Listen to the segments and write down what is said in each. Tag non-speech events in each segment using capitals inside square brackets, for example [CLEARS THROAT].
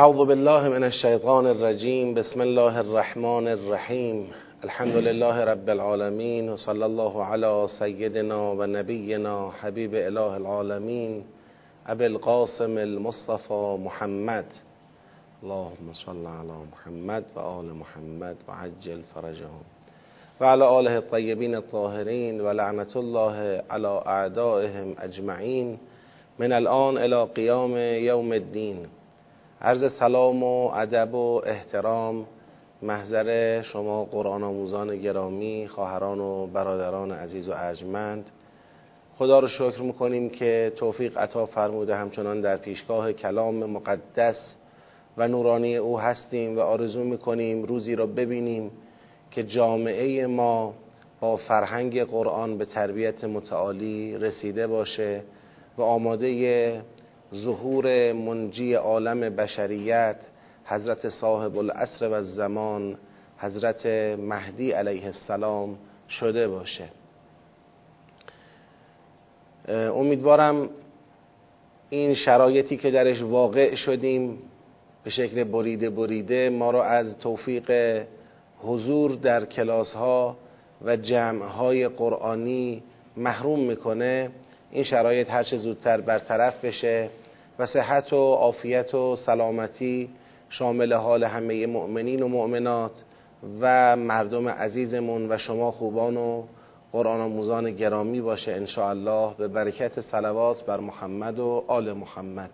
اعوذ بالله من الشیطان الرجیم بسم الله الرحمن الرحیم الحمد لله رب العالمین و صلی الله علی سیدنا و نبینا حبیب اله العالمین ابی القاسم المصطفى محمد. اللهم صل علی محمد و آل محمد و عجل فرجهم. و علی آله الطیبین الطاهرین و لعنت الله علی اعدائهم اجمعین. من الان الى قیام یوم الدین. عرض سلام و ادب و احترام محضر شما قرآن آموزان گرامی خواهران و برادران عزیز و ارجمند. خدا رو شکر می‌کنیم که توفیق عطا فرموده همچنان در پیشگاه کلام مقدس و نورانی او هستیم و آرزو می‌کنیم روزی را ببینیم که جامعه ما با فرهنگ قرآن به تربیت متعالی رسیده باشه و آماده ظهور منجی عالم بشریت حضرت صاحب العصر و زمان حضرت مهدی علیه السلام شده باشه. امیدوارم این شرایطی که درش واقع شدیم به شکل بریده بریده ما را از توفیق حضور در کلاس ها و جمع های قرآنی محروم می‌کنه. این شرایط هرچه زودتر برطرف بشه. و صحت و عافیت و سلامتی شامل حال همه مؤمنین و مؤمنات و مردم عزیزمون و شما خوبان و قرآن آموزان گرامی باشه ان الله به برکت صلوات بر محمد و آل محمد.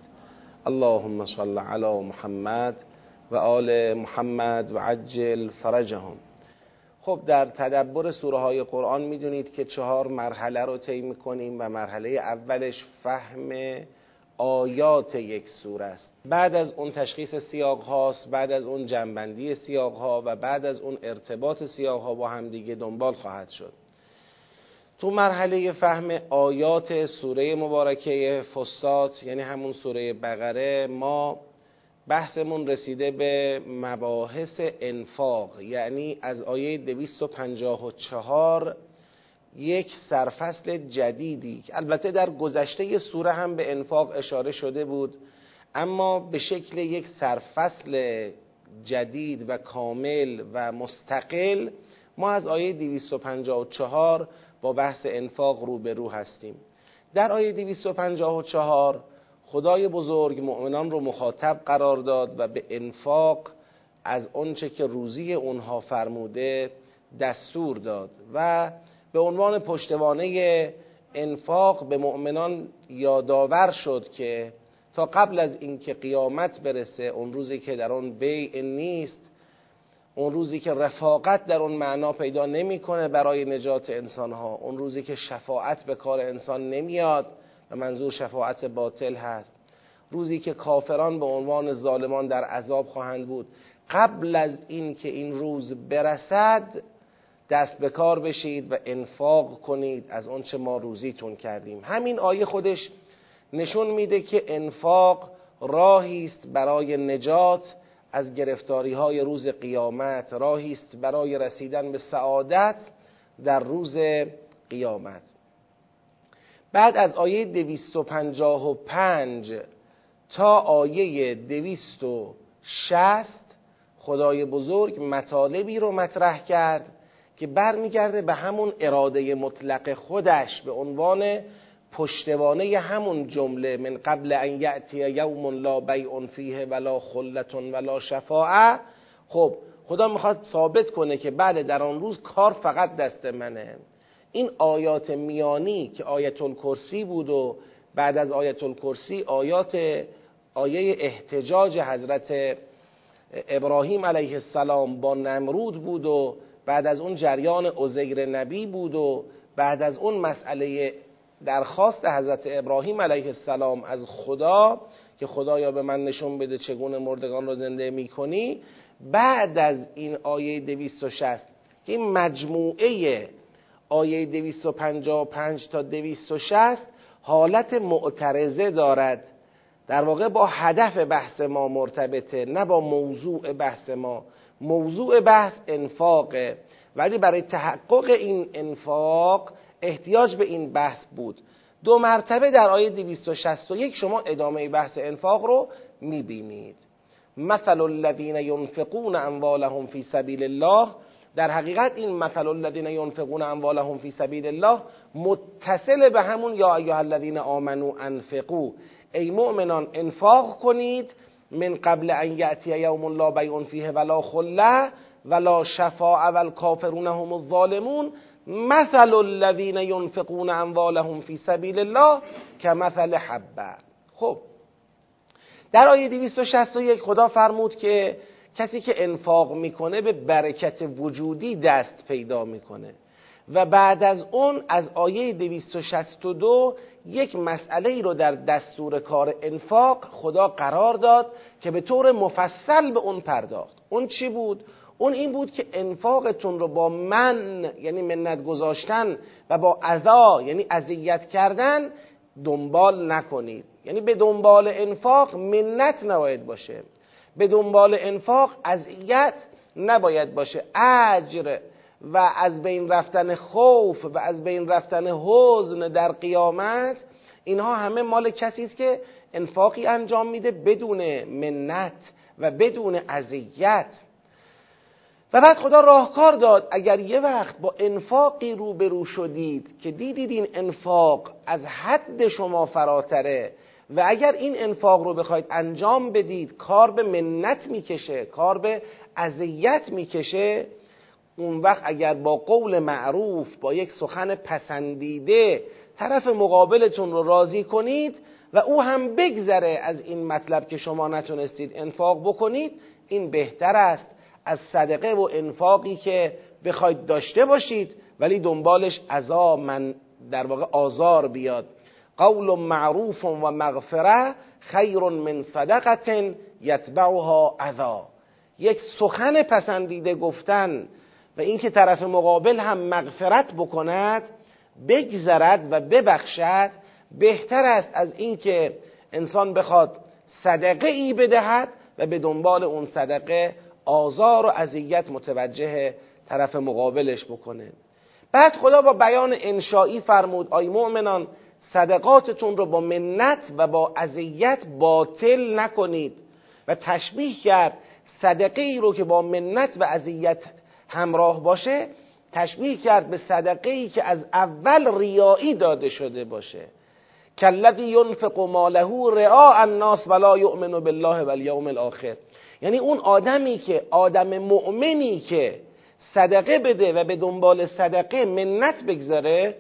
اللهم صل علی محمد و آل محمد و عجل فرجهم. خب در تدبر سوره های قرآن می‌دونید که چهار مرحله رو طی می‌کنیم و مرحله اولش فهم آیات یک سوره است. بعد از اون تشخیص سیاق هاست بعد از اون جنبندی سیاق ها و بعد از اون ارتباط سیاق ها با هم دیگه دنبال خواهد شد. تو مرحله فهم آیات سوره مبارکه فستات یعنی همون سوره بقره ما بحثمون رسیده به مباحث انفاق یعنی از آیه 254 یک سرفصل جدیدی البته در گذشته سوره هم به انفاق اشاره شده بود اما به شکل یک سرفصل جدید و کامل و مستقل ما از آیه 254 با بحث انفاق رو هستیم. در آیه 254 خدای بزرگ مؤمنان رو مخاطب قرار داد و به انفاق از آنچه که روزی اونها فرموده دستور داد و به عنوان پشتوانه انفاق به مؤمنان یادآور شد که تا قبل از اینکه قیامت برسه اون روزی که در آن بیع نیست اون روزی که رفاقت در اون معنا پیدا نمی‌کنه برای نجات انسان ها اون روزی که شفاعت به کار انسان نمیاد و منظور شفاعت باطل هست. روزی که کافران به عنوان ظالمان در عذاب خواهند بود. قبل از اینکه این روز برسد دست به کار بشید و انفاق کنید از آنچه ما روزیتون کردیم. همین آیه خودش نشون میده که انفاق راهی است برای نجات از گرفتاری های روز قیامت راهی است برای رسیدن به سعادت در روز قیامت. بعد از آیه 255 تا آیه 260 خدای بزرگ مطالبی رو مطرح کرد که برمیگرده به همون اراده مطلق خودش به عنوان پشتوانه همون جمله من قبل ان یأتی یوم لا بیع فیه ولا خلت ولا شفاعه خب خدا می‌خواد ثابت کنه که بله در آن روز کار فقط دست منه. این آیات میانی که آیت الکرسی بود و بعد از آیت الکرسی آیات آیه احتجاج حضرت ابراهیم علیه السلام با نمرود بود و بعد از اون جریان عزیر نبی بود و بعد از اون مسئله درخواست حضرت ابراهیم علیه السلام از خدا که خدایا به من نشون بده چگونه مردگان رو زنده می‌کنی. بعد از این آیه 260 که این مجموعه آیه 255 تا 260 حالت معترضه دارد. در واقع با هدف بحث ما مرتبطه نه با موضوع بحث ما. موضوع بحث انفاقه. ولی برای تحقق این انفاق احتیاج به این بحث بود. دو مرتبه در آیه 261 شما ادامه بحث انفاق رو می‌بینید. مثل الذین ینفقون اموالهم فی سبیل الله. در حقیقت این مثل الذین ینفقون اموالهم فی سبیل الله متصل به همون یا ایها الذین آمنو انفقو ای مؤمنان انفاق کنید من قبل ان یأتی یوم لا بیع فیه ولا خله ولا شفاء والکافرون هم الظالمون مثل الذین ینفقون اموالهم فی سبیل الله که مثل حبه. خب. در آیه 261 خدا فرمود که کسی که انفاق می‌کنه به برکت وجودی دست پیدا می‌کنه. و بعد از اون از آیه 262 یک مسئله ای رو در دستور کار انفاق خدا قرار داد که به طور مفصل به اون پرداخت. اون چی بود؟ اون این بود که انفاقتون رو با من یعنی منت گذاشتن و با عذا یعنی اذیت کردن دنبال نکنید. یعنی به دنبال انفاق منت نباید باشه. به دنبال انفاق اذیت نباید باشه. اجر و از بین رفتن خوف و از بین رفتن حزن در قیامت اینها همه مال کسی است که انفاقی انجام میده بدون منت و بدون اذیت. و بعد خدا راهکار داد اگر یه وقت با انفاقی روبرو شدید که دیدید این انفاق از حد شما فراتره و اگر این انفاق رو بخواید انجام بدید کار به منت می‌کشه کار به اذیت می‌کشه اون وقت اگر با قول معروف با یک سخن پسندیده طرف مقابلتون رو راضی کنید و او هم بگذره از این مطلب که شما نتونستید انفاق بکنید این بهتر است از صدقه و انفاقی که بخواید داشته باشید ولی دنبالش عذا من در واقع آزار بیاد. قول معروف و مغفره خیر من صدقه یتبعها عذا یک سخن پسندیده گفتن و اینکه طرف مقابل هم مغفرت بکند بگذرد و ببخشد بهتر است از اینکه انسان بخواد صدقه ای بدهد و به دنبال اون صدقه آزار و اذیت متوجه طرف مقابلش بکنه. بعد خدا با بیان انشایی فرمود آی مؤمنان صدقاتتون رو با منت و با اذیت باطل نکنید. و تشبیه کرد صدقه ای رو که با منت و اذیت همراه باشه تشبیه کرد به صدقه ای که از اول ریایی داده شده باشه. کلذی ینفق ماله رعاء الناس ولا یؤمن بالله والیوم الاخر. یعنی اون آدمی که آدم مؤمنی که صدقه بده و به دنبال صدقه منت بگذاره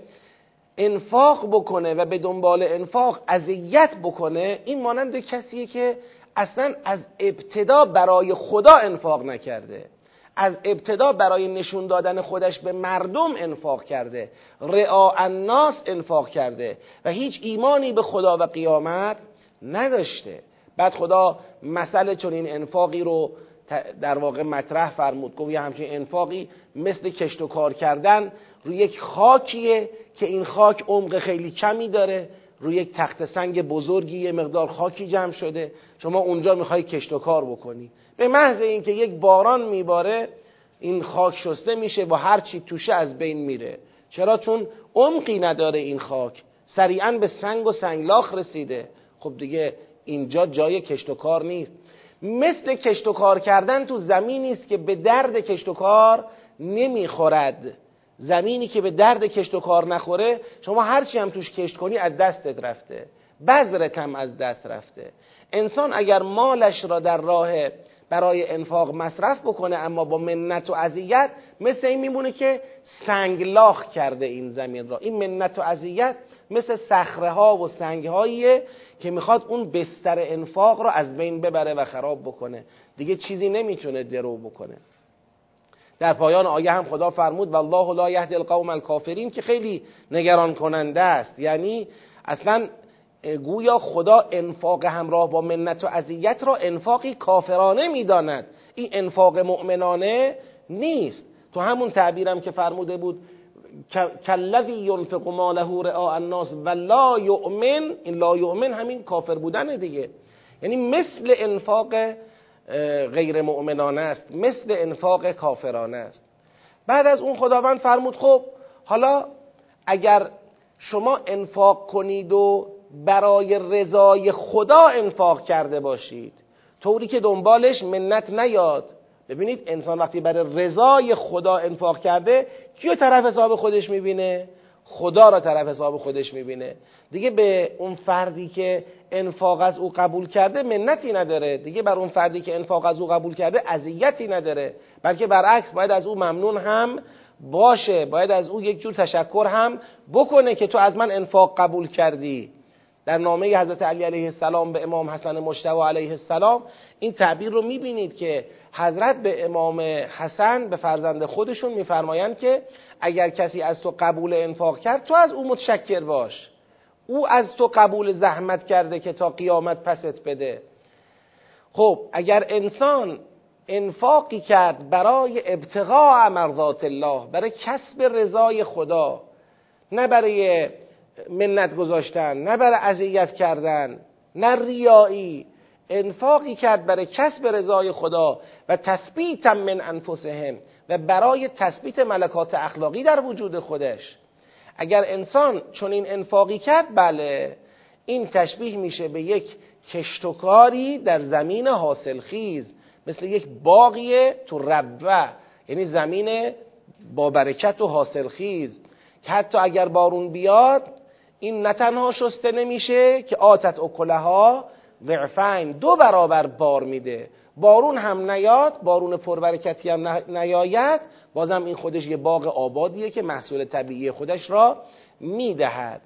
انفاق بکنه و به دنبال انفاق اذیت بکنه این مانند کسیه که اصلا از ابتدا برای خدا انفاق نکرده. از ابتدا برای نشون دادن خودش به مردم انفاق کرده. رعا الناس انفاق کرده. و هیچ ایمانی به خدا و قیامت نداشته. بعد خدا مسئله چون این انفاقی رو در واقع مطرح فرمود. گفت یه همچین انفاقی مثل کشت و کار کردن روی یک خاکیه که این خاک عمق خیلی کمی داره. روی یک تخت سنگ بزرگی یه مقدار خاکی جمع شده. شما اونجا می‌خوای کشت و کار بکنی. به محض اینکه یک باران میباره این خاک شسته میشه و هر چی توشه از بین میره. چرا؟ چون عمقی نداره این خاک. سریعا به سنگ و سنگلاخ رسیده. خب دیگه اینجا جای کشت و کار نیست. مثل کشت و کار کردن تو زمینی است که به درد کشت و کار نمی‌خورد. زمینی که به درد کشت و کار نخوره شما هرچی هم توش کشت کنی از دستت رفته. بذرت هم از دست رفته. انسان اگر مالش را در راه برای انفاق مصرف بکنه اما با منت و اذیت مثل این میمونه که سنگلاخ کرده این زمین را. این منت و اذیت مثل صخره ها و سنگ هاییه که می‌خواد اون بستر انفاق رو از بین ببره و خراب بکنه. دیگه چیزی نمی‌تونه درو بکنه. در پایان آیه هم خدا فرمود والله لا یهدی القوم الکافرین که خیلی نگران کننده است. یعنی اصلا گویا خدا انفاق همراه با منت و اذیت را انفاقی کافرانه می‌داند. این انفاق مؤمنانه نیست. تو همون تعبیرم که فرموده بود کلذی ینفق ماله رعاء الناس و لا یؤمن این لا یؤمن همین کافر بودن دیگه. یعنی مثل انفاق غیر مؤمنانه است مثل انفاق کافرانه است. بعد از اون خداوند فرمود خب حالا اگر شما انفاق کنید و برای رضای خدا انفاق کرده باشید. طوری که دنبالش منت نیاد. ببینید انسان وقتی برای رضای خدا انفاق کرده کیو طرف حساب خودش می‌بینه؟ خدا را طرف حساب خودش می‌بینه. دیگه به اون فردی که انفاق از او قبول کرده منتی نداره. دیگه بر اون فردی که انفاق از او قبول کرده اذیتی نداره. بلکه برعکس باید از او ممنون هم باشه. باید از او یک جور تشکر هم بکنه که تو از من انفاق قبول کردی. در نامه حضرت علی علیه السلام به امام حسن مجتبی علیه السلام این تعبیر رو می‌بینید که حضرت به امام حسن به فرزند خودشون میفرمایند که اگر کسی از تو قبول انفاق کرد تو از او متشکر باش. او از تو قبول زحمت کرده که تا قیامت پست بده. خب اگر انسان انفاقی کرد برای ابتغاء مرضات الله برای کسب رضای خدا نه برای منت گذاشتن نه برای اذیت کردن نه ریایی. انفاقی کرد برای کسب رضای خدا و تثبیت من انفسهم و برای تثبیت ملکات اخلاقی در وجود خودش. اگر انسان چون این انفاقی کرد بله این تشبیه میشه به یک کشتکاری در زمین حاصلخیز مثل یک باقی تو ربوه یعنی زمین با برکت و حاصلخیز. که حتی اگر بارون بیاد این نه تنها شسته نمیشه که آتت اکلها ضعفین دو برابر بار میده. بارون هم نیاد بارون پربرکتی هم نیاید. بازم این خودش یه باغ آبادیه که محصول طبیعی خودش را می‌دهد.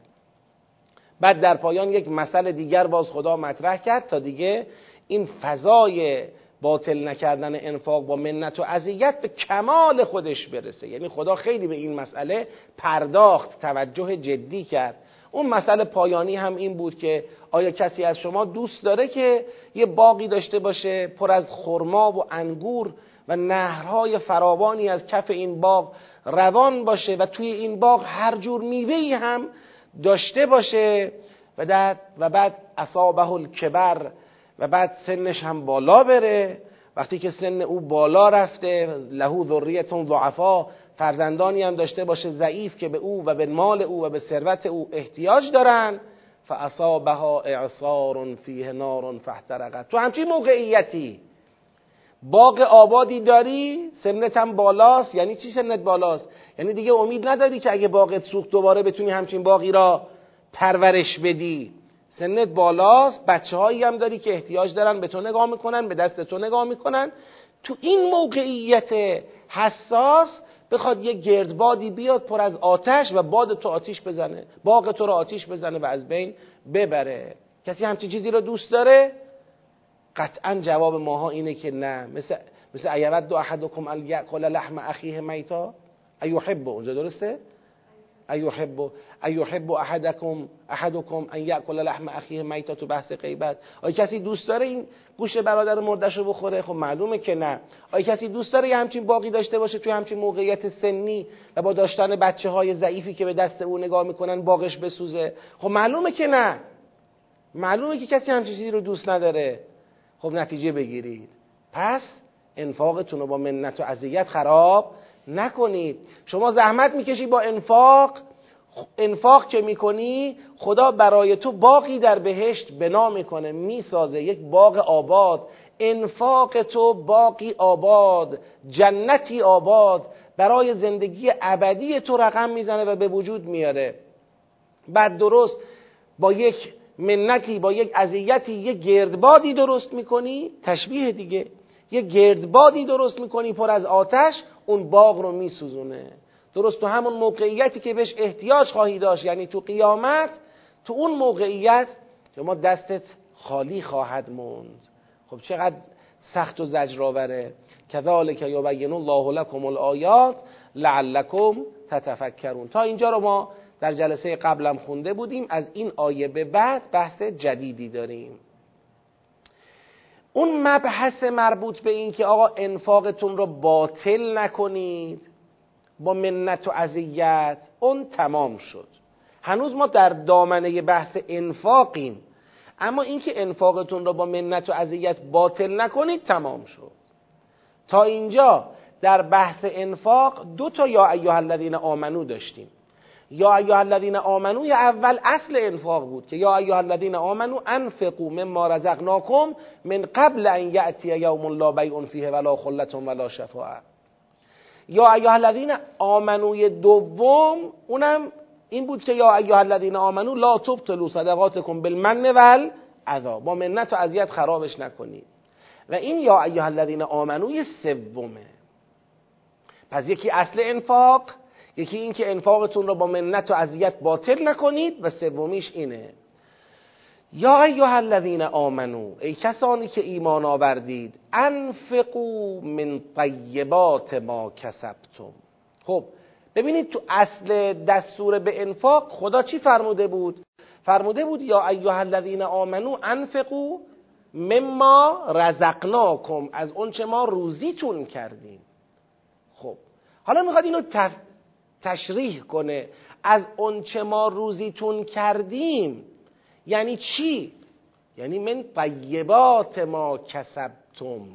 بعد در پایان یک مسئله دیگر باز خدا مطرح کرد تا دیگه این فضای باطل نکردن انفاق با منت و اذیت به کمال خودش برسه. یعنی خدا خیلی به این مسئله پرداخت توجه جدی کرد. اون مسئله پایانی هم این بود که آیا کسی از شما دوست داره که یه باقی داشته باشه پر از خرما و انگور و نهرهای فراوانی از کف این باغ روان باشه و توی این باغ هر جور میوهی هم داشته باشه و, و بعد اصابه الکبر و بعد سنش هم بالا بره. وقتی که سن او بالا رفته لهو ذریتون ضعفا فرزندانی هم داشته باشه ضعیف که به او و به مال او و به ثروت او احتیاج دارن. فاصابها اعصار فیه نار فاحترقت. تو همچین موقعیتی. باغ آبادی داری سنت هم بالاست. یعنی چی سنت بالاست؟ یعنی دیگه امید نداری که اگه باغت سوخت دوباره بتونی همچین باقی را پرورش بدی. سنت بالاست. بچه هایی هم داری که احتیاج دارن به تو نگاه می‌کنن به دست تو نگاه می‌کنن. تو این موقعیت حساس بخواد یه گردبادی بیاد پر از آتش و باد تو آتیش بزنه باغ تو رو آتیش بزنه و از بین ببره. کسی همچین چیزی رو دوست داره؟ قطعا جواب ماها اینه که نه. مثل مثل ایود احدکم ان یاکل لحم اخیه میتا. ایحب اونجا درسته؟ ایحب ایحب احدکم احدکم ان یاکل لحم اخیه میتا تو بحث غیبت. آیا کسی دوست داره این گوش برادر مردش رو بخوره؟ خب معلومه که نه. آیا کسی دوست داره یه همچین باقی داشته باشه توی همچین موقعیت سنی و با داشتن بچه های ضعیفی که به دست او نگاه می‌کنن باغش بسوزه؟ خب معلومه که نه. معلومه که کسی همچین چیزی رو دوست نداره. خب نتیجه بگیرید. پس انفاقتون رو با منت و اذیت خراب نکنید. شما زحمت می‌کشی با انفاق. انفاق که می‌کنی؟ خدا برای تو باقی در بهشت بنا می‌کنه. می‌سازه یک باغ آباد. انفاق تو باقی آباد جنتی آباد. برای زندگی ابدی تو رقم می‌زنه و به وجود میاره. بعد درست با یک منتی با یک اذیتی یک گردبادی درست می‌کنی. تشبیه دیگه. یک گردبادی درست می‌کنی پر از آتش اون باغ رو میسوزونه. درست تو همون موقعیتی که بهش احتیاج خواهی داشت یعنی تو قیامت تو اون موقعیت شما دستت خالی خواهد موند. خب چقدر سخت و زجرآوره. کذالک یبین الله لکم الآیات لعلکم تتفکرون. تا اینجا رو ما در جلسه قبلم خونده بودیم از این آیه به بعد بحث جدیدی داریم. اون مبحث مربوط به این که آقا انفاقتون رو باطل نکنید با منت و اذیت اون تمام شد. هنوز ما در دامنه بحث انفاقیم اما اینکه انفاقتون رو با منت و اذیت باطل نکنید تمام شد. تا اینجا در بحث انفاق دو تا یا ایها الذین آمنو داشتیم. یا ایها الذین آمنو یا اول اصل انفاق بود که یا ایها الذین آمنو انفقوا مما رزقناکم من قبل ان یأتی یوم لا بیع فیه ولا خلة ولا شفاعه یا ایها الذین آمنوی دوم اونم این بود که یا ایها الذین آمنو لا تبطلوا صدقاتکم بالمن والعذا. با منت و اذیت خرابش نکنید. و این یا ایها الذین آمنوی سومه. پس یکی اصل انفاق یکی اینکه انفاقتون رو با منت و اذیت باطل نکنید و سومیش اینه. یا ایها الذین آمنو ای کسانی که ایمان آوردید انفقوا من طیبات ما کسبتم. خب ببینید تو اصل دستور به انفاق خدا چی فرموده بود؟ فرموده بود یا ایها الذین آمنو انفقوا مما رزقناکم از اونچه ما روزیتون کردیم. خب حالا می‌خواد اینو تشریح کنه. از اونچه ما روزیتون کردیم یعنی چی؟ یعنی من طیبات ما کسبتم.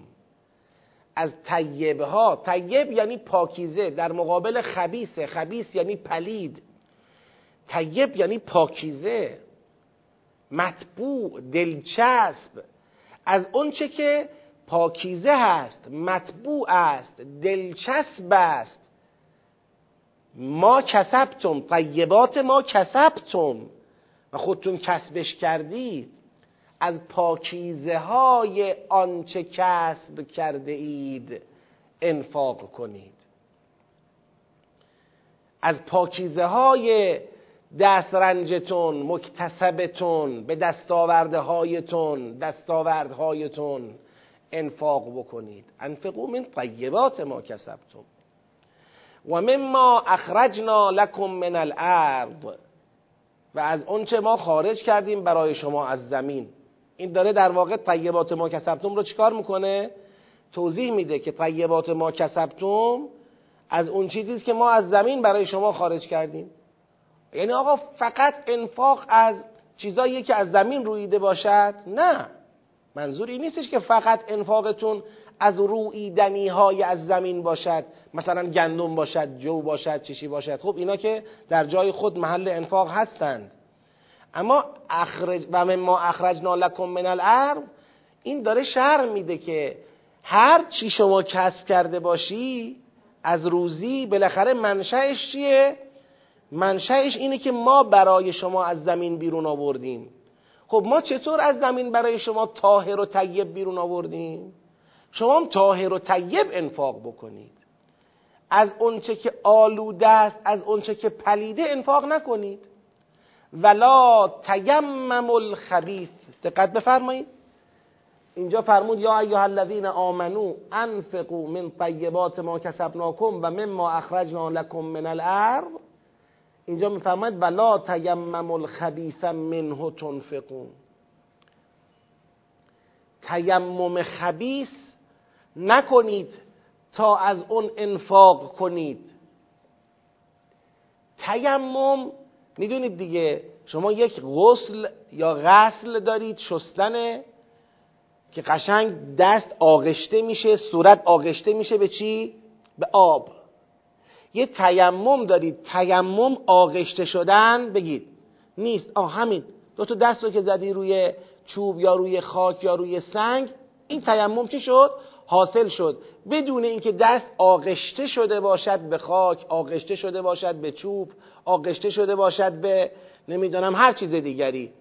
از طیبه ها طیب یعنی پاکیزه در مقابل خبیسه خبیس یعنی پلید. طیب یعنی پاکیزه. مطبوع دلچسب. از اونچه که پاکیزه هست مطبوع است دلچسب است. ما کسبتم طیبات ما کسبتم. و خودتون کسبش کردید از پاکیزه های آنچه کسب کرده اید انفاق کنید. از پاکیزه های دسترنجتون مکتسبتون به دستاورده هایتون دستاوردهایتون انفاق بکنید. انفقو من طیبات ما کسبتم. و مما اخرجنا لکم من الارض. و از اونچه ما خارج کردیم برای شما از زمین. این داره در واقع طیبات ما کسبتم رو چیکار می‌کنه؟ توضیح میده که طیبات ما کسبتم از اون چیزی که ما از زمین برای شما خارج کردیم. یعنی آقا فقط انفاق از چیزایی که از زمین رویده باشد؟ نه. منظور این نیستش که فقط انفاقتون از رویدنی های از زمین باشد. مثلا گندم باشد جو باشد چشی باشد. خب اینا که در جای خود محل انفاق هستند. اما اخرج و ما اخرجنا لکم من الارض این داره شرح میده که هر چی شما کسب کرده باشی از روزی بالاخره منشأش چیه؟ منشأش اینه که ما برای شما از زمین بیرون آوردیم. خب ما چطور از زمین برای شما طاهر و طیب بیرون آوردیم؟ شما هم طاهر و طیب انفاق بکنید. از اونچه که آلوده است از اونچه که پلیده انفاق نکنید. ولا تیمم الخبیث. دقت بفرمایید. اینجا فرمود یا ایها الذین آمنو انفقوا من طیبات ما کسبناکم و مما اخرجنا لكم من الارض. اینجا میفرماید ولا تیمم الخبیث منه تنفقون. تیمم خبیث نکنید تا از اون انفاق کنید تیمم می‌دونید دیگه شما یک غسل یا غسل دارید شستنه که قشنگ دست آغشته میشه صورت آغشته میشه به چی؟ به آب یه تیمم دارید تیمم آغشته شدن بگید نیست آه همین دو تا دست رو که زدی روی چوب یا روی خاک یا روی سنگ این تیمم چی شد؟ حاصل شد. بدون اینکه دست آغشته شده باشد به خاک آغشته شده باشد به چوب آغشته شده باشد به نمی‌دونم هر چیز دیگری.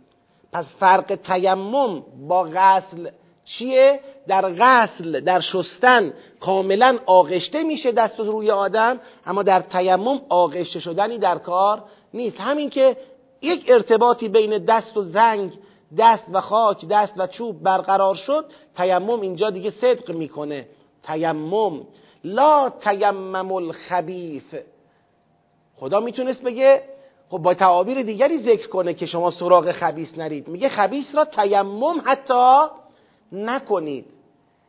پس فرق تیمم با غسل چیه؟ در غسل در شستن کاملا آغشته میشه دست روی آدم اما در تیمم آغشته شدنی در کار نیست. همین که یک ارتباطی بین دست و زنگ دست و خاک دست و چوب برقرار شد تیمم اینجا دیگه صدق می‌کنه. تیمم. لا تیمم الخبیث. خدا می‌تونست بگه خب با تعابیر دیگری ذکر کنه که شما سراغ خبیث نرید. میگه خبیث را تیمم حتی نکنید.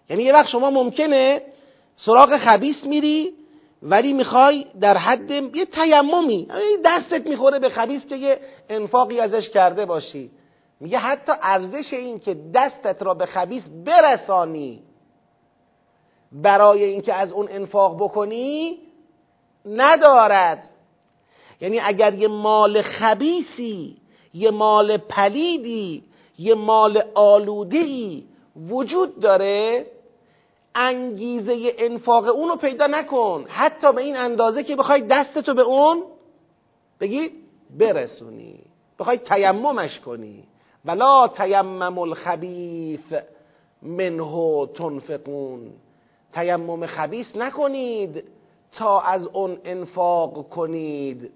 یعنی یه وقت شما ممکنه سراغ خبیث میری ولی می‌خوای در حد یه تیممی. دستت می‌خوره به خبیث که یه انفاقی ازش کرده باشی. میگه حتی ارزش این که دستت را به خبیث برسانی برای اینکه از اون انفاق بکنی ندارد. یعنی اگر یه مال خبیسی یه مال پلیدی یه مال آلودهی وجود داره انگیزه انفاق اون پیدا نکن. حتی به این اندازه که بخوای دستتو به اون بگید برسونی. بخوای تیممش کنی. ولا تیمم الخبیث منه تنفقون. تیمم خبیث نکنید تا از اون انفاق کنید.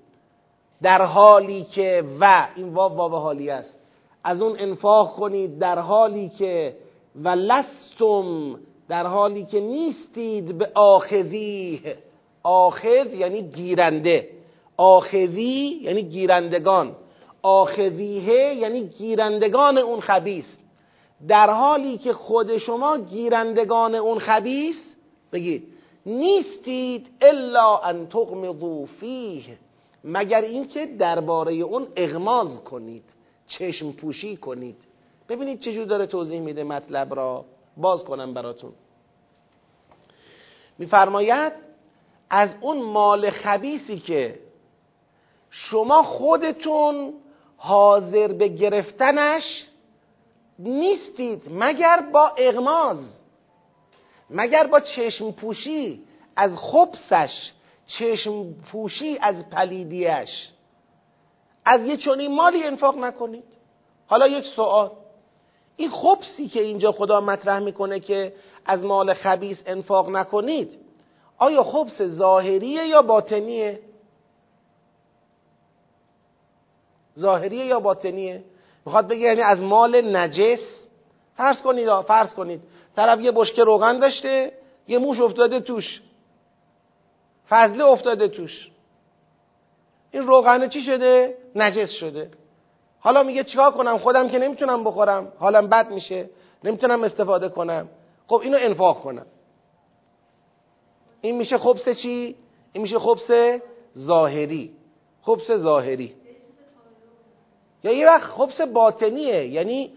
در حالی که و این واو واو حالی است. از اون انفاق کنید در حالی که و لستم در حالی که نیستید به آخذی. آخذ یعنی گیرنده. آخذی یعنی گیرندگان. آخذیه یعنی گیرندگان اون خبیس در حالی که خود شما گیرندگان اون خبیس بگید نیستید الا ان تغمضوا فیه. مگر اینکه درباره اون اغماز کنید چشم پوشی کنید. ببینید چجور داره توضیح میده مطلب را. باز کنم براتون. میفرماید از اون مال خبیسی که شما خودتون حاضر به گرفتنش نیستید مگر با اغماز مگر با چشم پوشی از خبسش چشم پوشی از پلیدیش. از یه چنین مالی انفاق نکنید. حالا یک سوال. این خبسی که اینجا خدا مطرح می‌کنه که از مال خبیس انفاق نکنید آیا خبس ظاهریه یا باطنیه؟ ظاهریه یا باطنیه؟ می‌خواد بگه یعنی از مال نجس؟ فرض کنید فرض کنید. طرف یه بشکه روغن داشته یه موش افتاده توش. فضله افتاده توش. این روغنه چی شده؟ نجس شده. حالا میگه چیکار کنم؟ خودم که نمی‌تونم بخورم. حالم بد میشه. نمی‌تونم استفاده کنم. خب اینو انفاق کنم. این میشه خبس چی؟ این میشه خبس ظاهری. خبس ظاهری. یا یه وقت خبس باطنیه. یعنی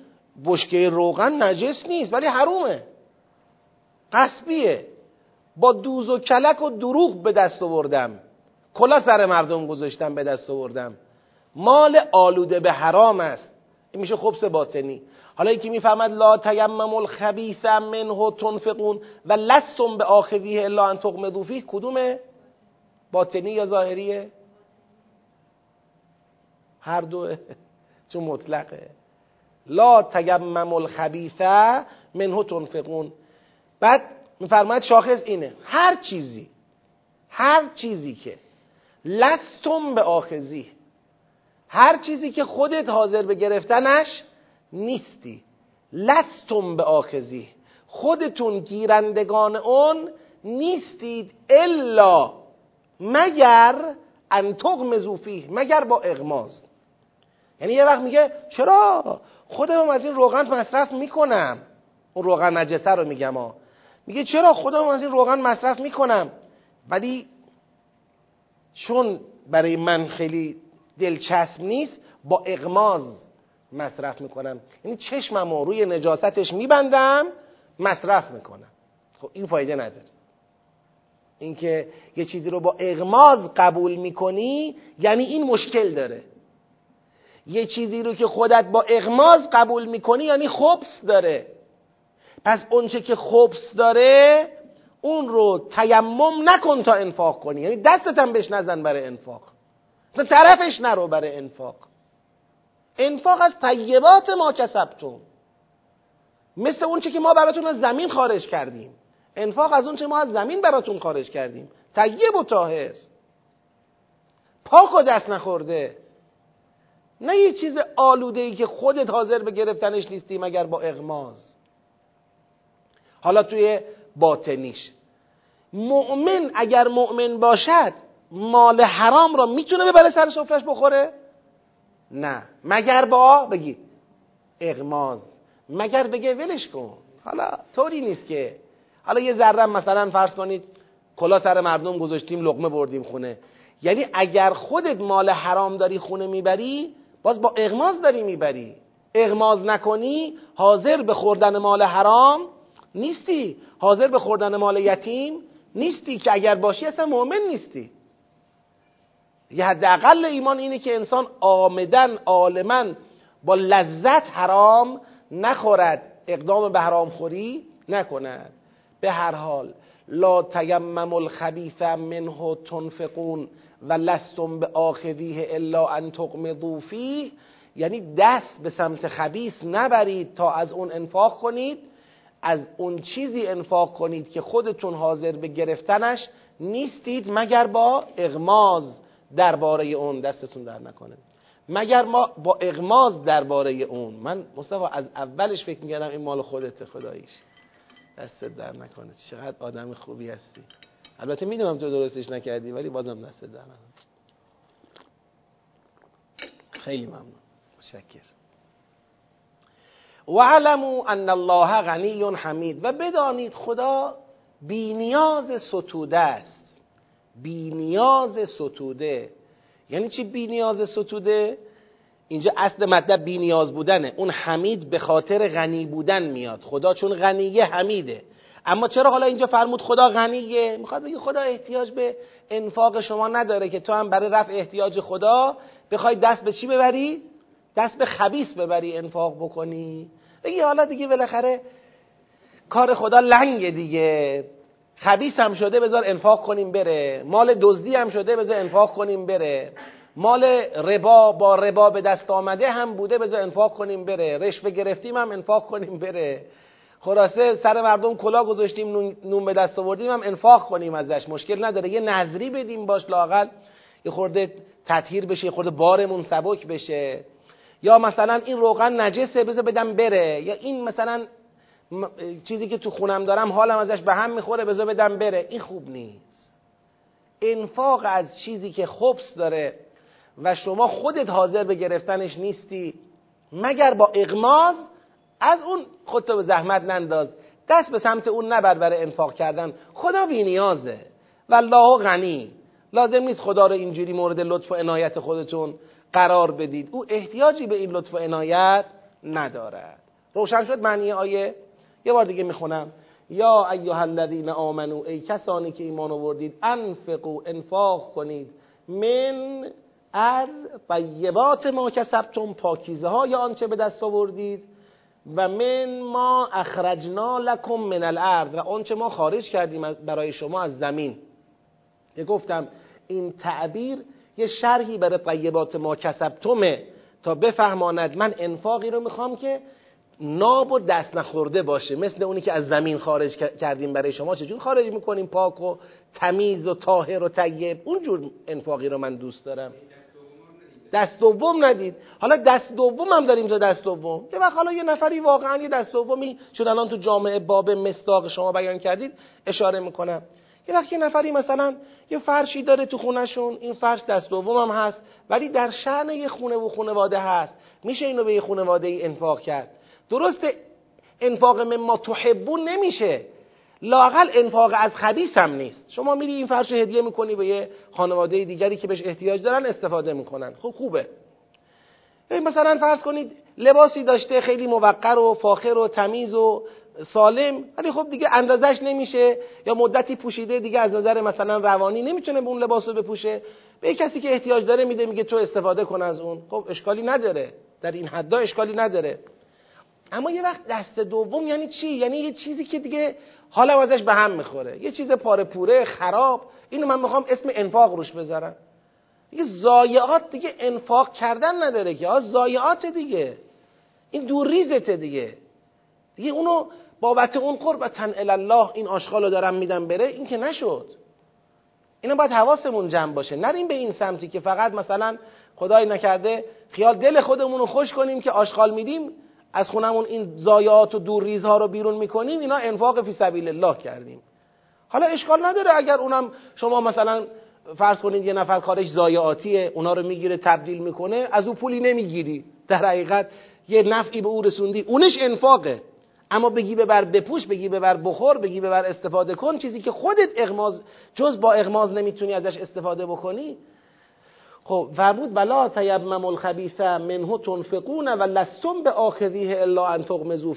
بشکه روغن نجس نیست ولی حرومه. قصبیه. با دوز و کلک و دروغ به دست آوردم. کلا سر مردم گذاشتم به دست آوردم. مال آلوده به حرام است. این میشه خبس باطنی. حالا یکی می‌فهمد لا تیمم الخبیث منه تنفقون و لستم به آخذیه الا ان تغمضوا فیه. کدومه؟ باطنی یا ظاهریه؟ هر دو. چون مطلقه. لا تیمم الخبیث منه تنفقون. بعد میفرماید شاخص اینه. هر چیزی هر چیزی که لستم به آخذی هر چیزی که خودت حاضر به گرفتنش نیستی. لستم به آخذی. خودتون گیرندگان اون نیستید الا مگر ان تغمزو مگر با اغماز. یعنی یه وقت میگه چرا؟ خودم از این روغن مصرف می‌کنم. اون روغن نجسه رو میگم ها. میگه چرا خودم از این روغن مصرف می‌کنم؟ ولی چون برای من خیلی دلچسب نیست با اغماز مصرف می‌کنم. یعنی چشمم رو روی نجاستش میبندم مصرف می‌کنم. خب این فایده نداره. اینکه یه چیزی رو با اغماز قبول می‌کنی یعنی این مشکل داره. یه چیزی رو که خودت با اغماز قبول می‌کنی یعنی خبس داره. پس اونچه که خبس داره اون رو تیمم نکن تا انفاق کنی. یعنی دستت هم بهش نزن برای انفاق. مثلا طرفش نرو برای انفاق. انفاق از طیبات ما کسبتون. مثل اونچه که ما براتون از زمین خارج کردیم. انفاق از اونچه ما از زمین براتون خارج کردیم. طیب و طاهر. پاک و دست نخورده. نه یه چیز آلوده ای که خودت حاضر به گرفتنش نیستی مگر با اغماز. حالا توی باطنیش. مؤمن اگر مؤمن باشد مال حرام را می‌تونه ببره سر سفرش بخوره؟ نه. مگر با بگید اغماز. مگر بگه ولش کن. حالا طوری نیست که. حالا یه ذره مثلا فرض کنید کلا سر مردم گذاشتیم لقمه بردیم خونه. یعنی اگر خودت مال حرام داری خونه می‌بری باز با اغماز داری می‌بری. اغماز نکنی حاضر به خوردن مال حرام نیستی. حاضر به خوردن مال یتیم نیستی که اگر باشی اصلا مؤمن نیستی. یه حداقل ایمان اینه که انسان آمدن عالما با لذت حرام نخورد. اقدام به حرام خوری نکند. به هر حال لا تیمم الخبیث منه تنفقون. و لستم به آخذیه الا ان تقمضوا فیه. یعنی دست به سمت خبیث نبرید تا از اون انفاق کنید. از اون چیزی انفاق کنید که خودتون حاضر به گرفتنش نیستید مگر با اغماز درباره اون دستتون در نکنه. مگر ما با اغماز درباره اون. من مصطفی از اولش فکر می‌کردم این مال خودت خداییش. دست در نکنه. چقدر آدم خوبی هستی. البته می‌دونم تو درستش نکردی ولی بازم دست نکنه خیلی ممنون. متشکر و علمو ان الله غنی حمید. و بدانید خدا بینیاز ستوده است. بینیاز ستوده. یعنی چی بینیاز ستوده؟ اینجا اصل مطلب بینیاز بودنه. اون حمید به خاطر غنی بودن میاد. خدا چون غنیه حمیده. اما چرا حالا اینجا فرمود خدا غنیه؟ می‌خواد بگه خدا احتیاج به انفاق شما نداره که تو هم برای رفع احتیاج خدا بخوای دست به چی ببری؟ دست به خبیس ببری انفاق بکنی. بگی حالا دیگه بالاخره کار خدا لنگه دیگه. خبیس هم شده بذار انفاق کنیم بره. مال دزدی هم شده بذار انفاق کنیم بره. مال ربا با ربا به دست آمده هم بوده بذار انفاق کنیم بره. رشوه گرفتیم هم انفاق کنیم بره. خلاصه سر مردم کلا گذاشتیم نون به دست آوردیم هم انفاق کنیم ازش. مشکل نداره. یه نظری بدیم باش لاقل یه خورده تطهیر بشه یه خورده بارمون سبک بشه. یا مثلا این روغن نجسه بذار بدم بره. یا این مثلا چیزی که تو خونم دارم حالم ازش به هم می‌خوره بذار بدم بره. این خوب نیست. انفاق از چیزی که خبس داره و شما خودت حاضر به گرفتنش نیستی مگر با اغماز از اون خودتو به زحمت ننداز. دست به سمت اون نبر برای انفاق کردن. خدا بی نیازه. و الله غنی. لازم نیست خدا رو اینجوری مورد لطف و عنایت خودتون قرار بدید. او احتیاجی به این لطف و عنایت ندارد. روشن شد معنی آیه؟ یه بار دیگه می‌خونم. یا ایها الذین آمنو ای کسانی که ایمان آوردید انفقو انفاق کنید. من از طیبات ما کسبتم پاکیزه های آنچه به دست آوردید. و من ما اخرجنا لکم من الارض. و آنچه ما خارج کردیم برای شما از زمین. که گفتم این تعبیر یه شرحی برای طیبات ما کسبتمه تا بفهماند. من انفاقی رو می‌خوام که ناب و دست نخورده باشه. مثل اونی که از زمین خارج کردیم برای شما. چجور خارج می‌کنیم؟ پاک و تمیز و طاهر و طیب. اونجور انفاقی رو من دوست دارم. دست دوم ندید. حالا دست دوم هم داریم تا دست دوم. یه وقت حالا یه نفری واقعا یه دست دومی چون الان تو جامعه باب مستاق شما بیان کردید اشاره می‌کنم. یه وقت یه نفری مثلا یه فرشی داره تو خونشون این فرش دست دوم هم هست ولی در شأن یه خونه و خونواده هست. میشه اینو به یه خونواده ای انفاق کرد؟ درست انفاق مما تحبون نمیشه. لاقل انفاق از خبیث هم نیست. شما میری این فرش هدیه می‌کنی به یه خانواده دیگری که بهش احتیاج دارن استفاده می‌کنن. خب خوبه. مثلا فرض کنید لباسی داشته خیلی موقر و فاخر و تمیز و سالم ولی خب دیگه اندازش نمیشه یا مدتی پوشیده دیگه از نظر مثلا روانی نمی‌تونه به اون لباس رو بپوشه. به کسی که احتیاج داره میده میگه تو استفاده کن از اون. خب اشکالی نداره. در این حدا اشکالی نداره. اما یه وقت دست دوم یعنی چی؟ یعنی یه چیزی که دیگه حالا ازش به هم می‌خوره. یه چیز پاره پوره خراب. اینو من می‌خوام اسم انفاق روش بذارم. یه زایعات دیگه انفاق کردن نداره که. زایعات دیگه. این دور ریزته دیگه. دیگه اونو بابت اون قربتن الله این آشغالو دارم میدم بره این که نشد. اینا باید حواسمون جمع باشه. نریم به این سمتی که فقط مثلا خدای نکرده خیال دل خودمون رو خوش کنیم که آشغال میدیم. از خونمون این زایات و دور ریزها رو بیرون می‌کنیم اینا انفاق فی سبیل الله کردیم. حالا اشکال نداره اگر اونم شما مثلا فرض کنید یه نفر کارش زایعاتیه اونا رو می‌گیره تبدیل می‌کنه از او پولی نمی‌گیری. در حقیقت یه نفعی به او رسوندی اونش انفاقه. اما بگی ببر بپوش بگی ببر بخور بگی ببر استفاده کن چیزی که خودت اغماز جز با اغماز نمی‌تونی ازش استفاده بکنی خب فرمود بلا تیمم الخبیث منه تنفقون و لستم به آخذیه الا ان تغمزوا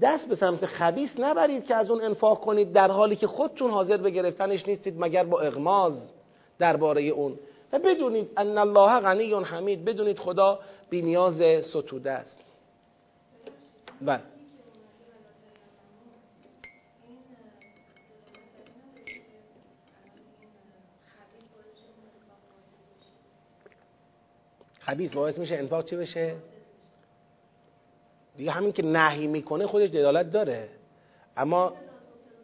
دست به سمت خبیث نبرید که از اون انفاق کنید در حالی که خودتون حاضر به گرفتنش نیستید مگر با اغماز درباره اون. و بدونید ان الله غنی حمید بدونید خدا بی نیاز ستوده است. بله. خبیث باعث میشه انفاق چی بشه؟ دیگه همین که نهی می‌کنه خودش دلالت داره. اما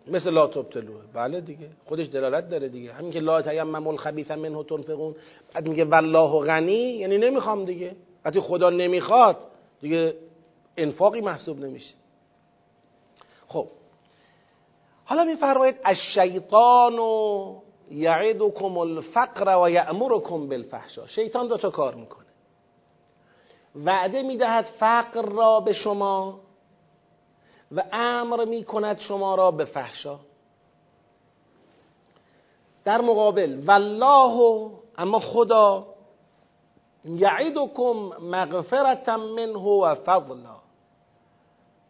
مثل لا تبتلوه بله دیگه. خودش دلالت داره دیگه. همین که لا تیمم الخبیث منه تنفقون. بعد میگه والله غنی یعنی نمی‌خوام دیگه. وقتی خدا نمی‌خواد دیگه انفاقی محسوب نمیشه. خب. حالا میفرمایید الشیطان یعدکم الفقر و یأمرکم بالفحشا شیطان دو تا کار می‌کنه. وعده می‌دهد فقر را به شما و امر می‌کند شما را به فحشا. در مقابل والله اما خدا یعدکم مغفرتا منه و فضلا.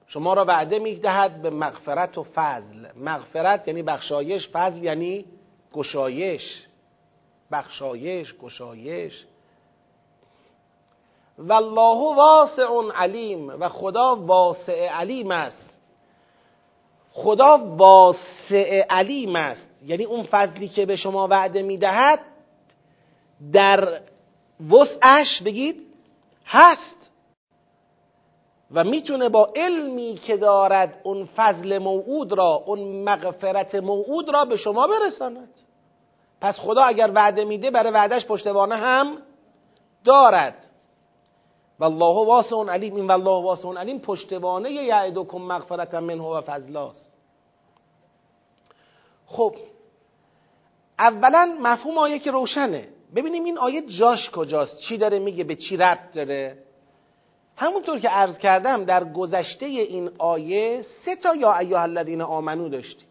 شما را وعده می‌دهد به مغفرت و فضل. مغفرت یعنی بخشایش فضل یعنی گشایش. بخشایش گشایش. والله واسع علیم و خدا واسع علیم است. خدا واسع علیم است. یعنی اون فضلی که به شما وعده می‌دهد در وسعش بگید هست. و می‌تونه با علمی که دارد اون فضل موعود را اون مغفرت موعود را به شما برساند. پس خدا اگر وعده میده برای وعدش پشتوانه هم دارد. والله واسع علیم. این والله واسع علیم پشتوانه یعدکم مغفرت منه و فضلاست خب اولا مفهوم آیه که روشنه. ببینیم این آیه جاش کجاست؟ چی داره میگه؟ به چی ربط داره؟ همونطور که عرض کردم در گذشته این آیه سه تا یا ایها الذین آمنو داشتیم.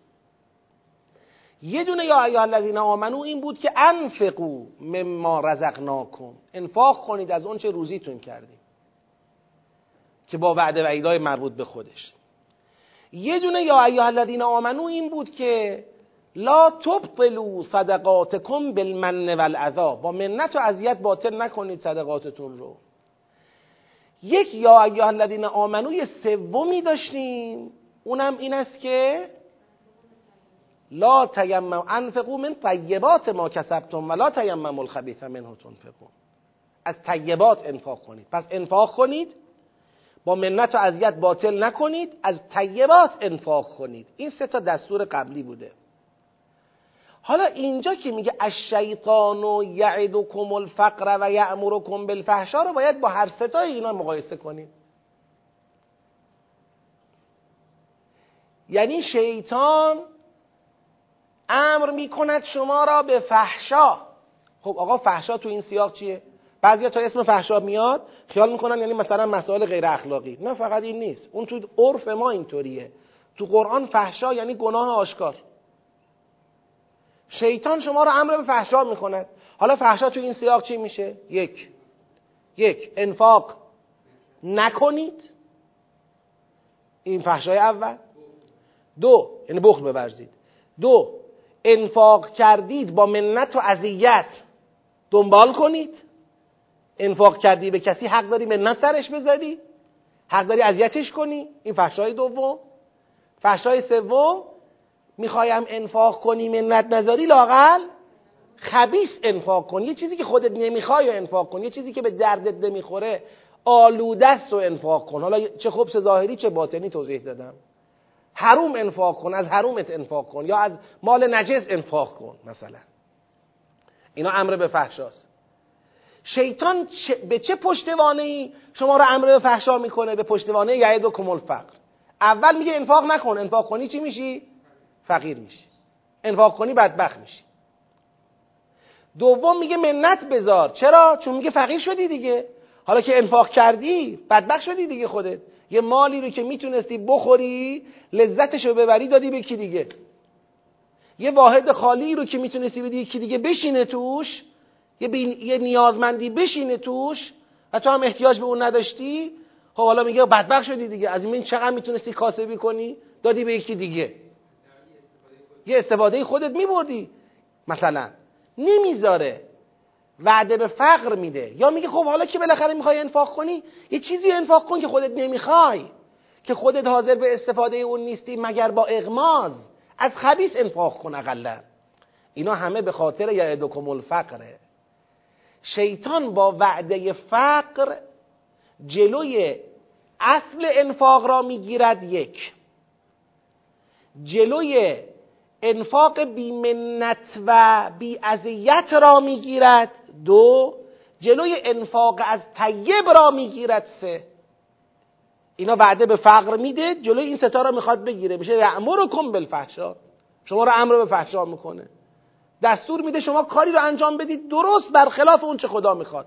یه دونه یا ایها الذین آمنو این بود که انفقو مما رزقناکم. انفاق کنید از اون چه روزیتون کردیم. که با وعده وعیدای مربوط به خودش. یه دونه یا ایها الذین آمنو این بود که لا تبطلوا صدقاتکم بالمن والعذا. با منت و اذیت باطل نکنید صدقاتتون رو. یک یا ایها الذین آمنو سومی داشتیم. اونم این است که لا تیمم انفقو من طیبات ما کسبتم ولا تیمم الخبیث منه تنفقون. از طیبات انفاق کنید. پس انفاق کنید. با منت و اذیت باطل نکنید. از طیبات انفاق کنید. این سه تا دستور قبلی بوده. حالا اینجا که میگه الشیطان یعدکم الفقر و یأمرکم بالفحشا رو باید با هر ستای اینا مقایسه کنید یعنی شیطان امر می‌کند شما را به فحشا. خب آقا فحشا تو این سیاق چیه؟ بعضیا تا اسم فحشا میاد خیال می‌کنن یعنی مثلا مسائل غیر اخلاقی. نه فقط این نیست. اون تو عرف ما اینطوریه. تو قرآن فحشا یعنی گناه آشکار. شیطان شما رو امر به فحشا می‌کند. حالا فحشا تو این سیاق چی میشه؟ یک. یک انفاق. نکنید. این فحشای اول. دو یعنی بخل ببرزید دو انفاق کردید با منت و اذیت دنبال کنید. انفاق کردی به کسی حق داری منت سرش بذاری حق داری اذیتش کنی. این فحشای دوم. فحشای سوم می‌خوایم انفاق کنی منت نذاری لاقل خبیس انفاق کن. یه چیزی که خودت نمی‌خوای انفاق کن یه چیزی که به دردت نمی‌خوره آلودست رو انفاق کن. حالا چه خبس ظاهری چه باطنی توضیح دادم. حروم انفاق کن از حرومت انفاق کن یا از مال نجس انفاق کن مثلا. اینا امر به فحشاست. شیطان به چه پشتوانه ای شما رو امر به فحشا می‌کنه؟ به پشتوانه یعید و کمال فقر. اول میگه انفاق نکن. انفاق کنی چی میشی؟ فقیر میشی. انفاق کنی بدبخت میشی. دوم میگه منت بذار. چرا؟ چون میگه فقیر شدی دیگه. حالا که انفاق کردی بدبخت شدی دیگه خودت. یه مالی رو که می‌تونستی بخوری لذتش رو ببری دادی به کی دیگه؟ یه واحد خالی رو که می‌تونستی بدی یکی دیگه بشینه توش یه, یه نیازمندی بشینه توش و تو هم احتیاج به اون نداشتی خب حالا میگه بدبخت شدی دیگه. از این چقدر می‌تونستی کاسبی کنی؟ دادی به یکی دیگه. یه استفاده خودت میبردی. مثلا نمی‌ذاره. وعده به فقر میده. یا میگه خب حالا که بالاخره می‌خوای انفاق کنی یه چیزی انفاق کن که خودت نمی‌خوای که خودت حاضر به استفاده اون نیستی مگر با اغماز. از خبیس انفاق کن اقلا. اینا همه به خاطر یعدکم الفقره شیطان با وعده فقر جلوی اصل انفاق را می‌گیرد یک. جلوی انفاق بیمنت و بیعذیت را می‌گیرد. دو جلوی انفاق از طیب را می‌گیرد سه. اینا وعده به فقر میده جلوی این ستا را می‌خواد بگیره. میشه کن بالفحشا شما را امر به فحشا می‌کنه. دستور میده شما کاری رو انجام بدید درست برخلاف اون چه خدا می‌خواد.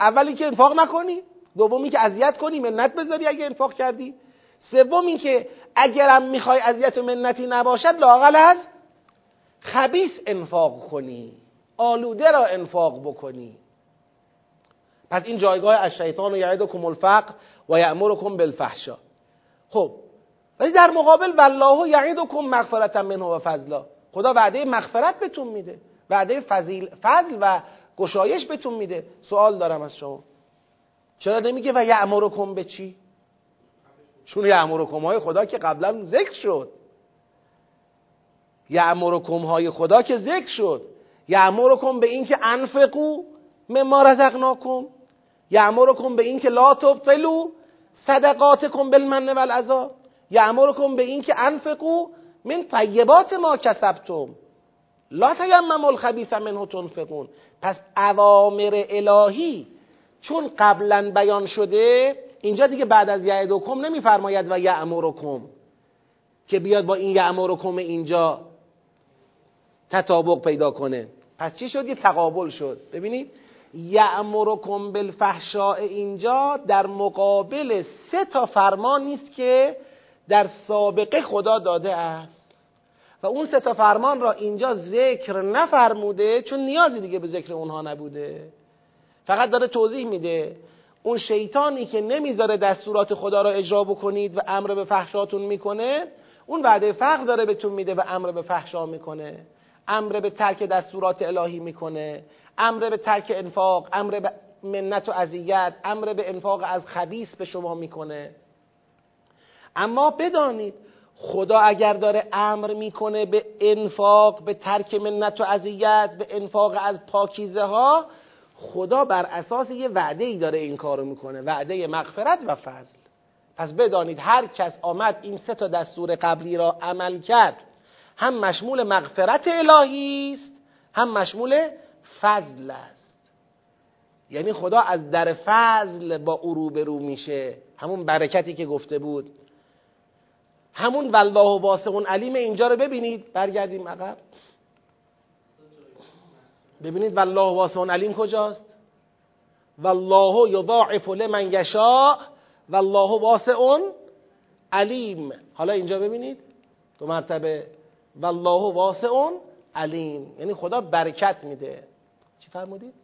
اولی که انفاق نکنی دومی که اذیت کنی منت بذاری اگه انفاق کردی. سوم این که اگرم می‌خوای اذیت و منتی نباشد لاقل از خبیس انفاق کنی. آلوده را انفاق بکنی. پس این جایگاه از شیطان و یعدکم الفقر و یأمرکم بالفحشا خب ولی در مقابل والله یعیدکم مغفرت منه و فضلا. خدا وعده مغفرت بهتون میده. وعده فضیل فضل و گشایش بهتون میده. سوال دارم از شما. چرا نمیگه و یأمرکم به چی؟ چون یأمرکم های خدا که قبلا ذکر شد. یأمرکم های خدا که ذکر شد. یأمرکم به اینکه انفقو مما رزقناکم. یأمرکم به اینکه لا تبطلو صدقاتکم بالمن والعذا یأمرکم به اینکه انفقو من طیبات ما کسبتم. لا تیمم الخبیث منه تنفقون. پس اوامر الهی چون قبلا بیان شده اینجا دیگه بعد از یعدکم نمیفرماید و یأمرکم که بیاد با این یأمرکم اینجا تطابق پیدا کنه. پس چی شد؟ یه تقابل شد. ببینید یأمرکم بالفحشاء اینجا در مقابل سه تا فرمان نیست که در سابقه خدا داده است. و اون سه تا فرمان را اینجا ذکر نفرموده چون نیازی دیگه به ذکر اونها نبوده. فقط داره توضیح میده. اون شیطانی که نمی‌ذاره دستورات خدا را اجرا بکنید و امر به فحشاتون می‌کنه اون وعده فقر داره بهتون میده و امر به فحشا می‌کنه. امر به ترک دستورات الهی می‌کنه امر به ترک انفاق امر به منت و اذیت امر به انفاق از خبیس به شما می‌کنه. اما بدانید خدا اگر داره امر می‌کنه به انفاق به ترک منت و اذیت به انفاق از پاکیزه ها خدا بر اساس یه وعده ای داره این کارو می‌کنه وعده مغفرت و فضل. پس بدانید هر کس آمد این سه تا دستور قبلی را عمل کرد هم مشمول مغفرت الهی است هم مشمول فضل است. یعنی خدا از در فضل با او روبرو میشه. همون برکتی که گفته بود. همون والله واسعون علیم اینجا رو ببینید. برگردیم عقب. ببینید والله واسعون علیم کجاست؟ والله یضاعف لمن یشاء والله واسعون علیم. حالا اینجا ببینید. دو مرتبه والله واسعون علیم. یعنی خدا برکت میده. چی فرمودید؟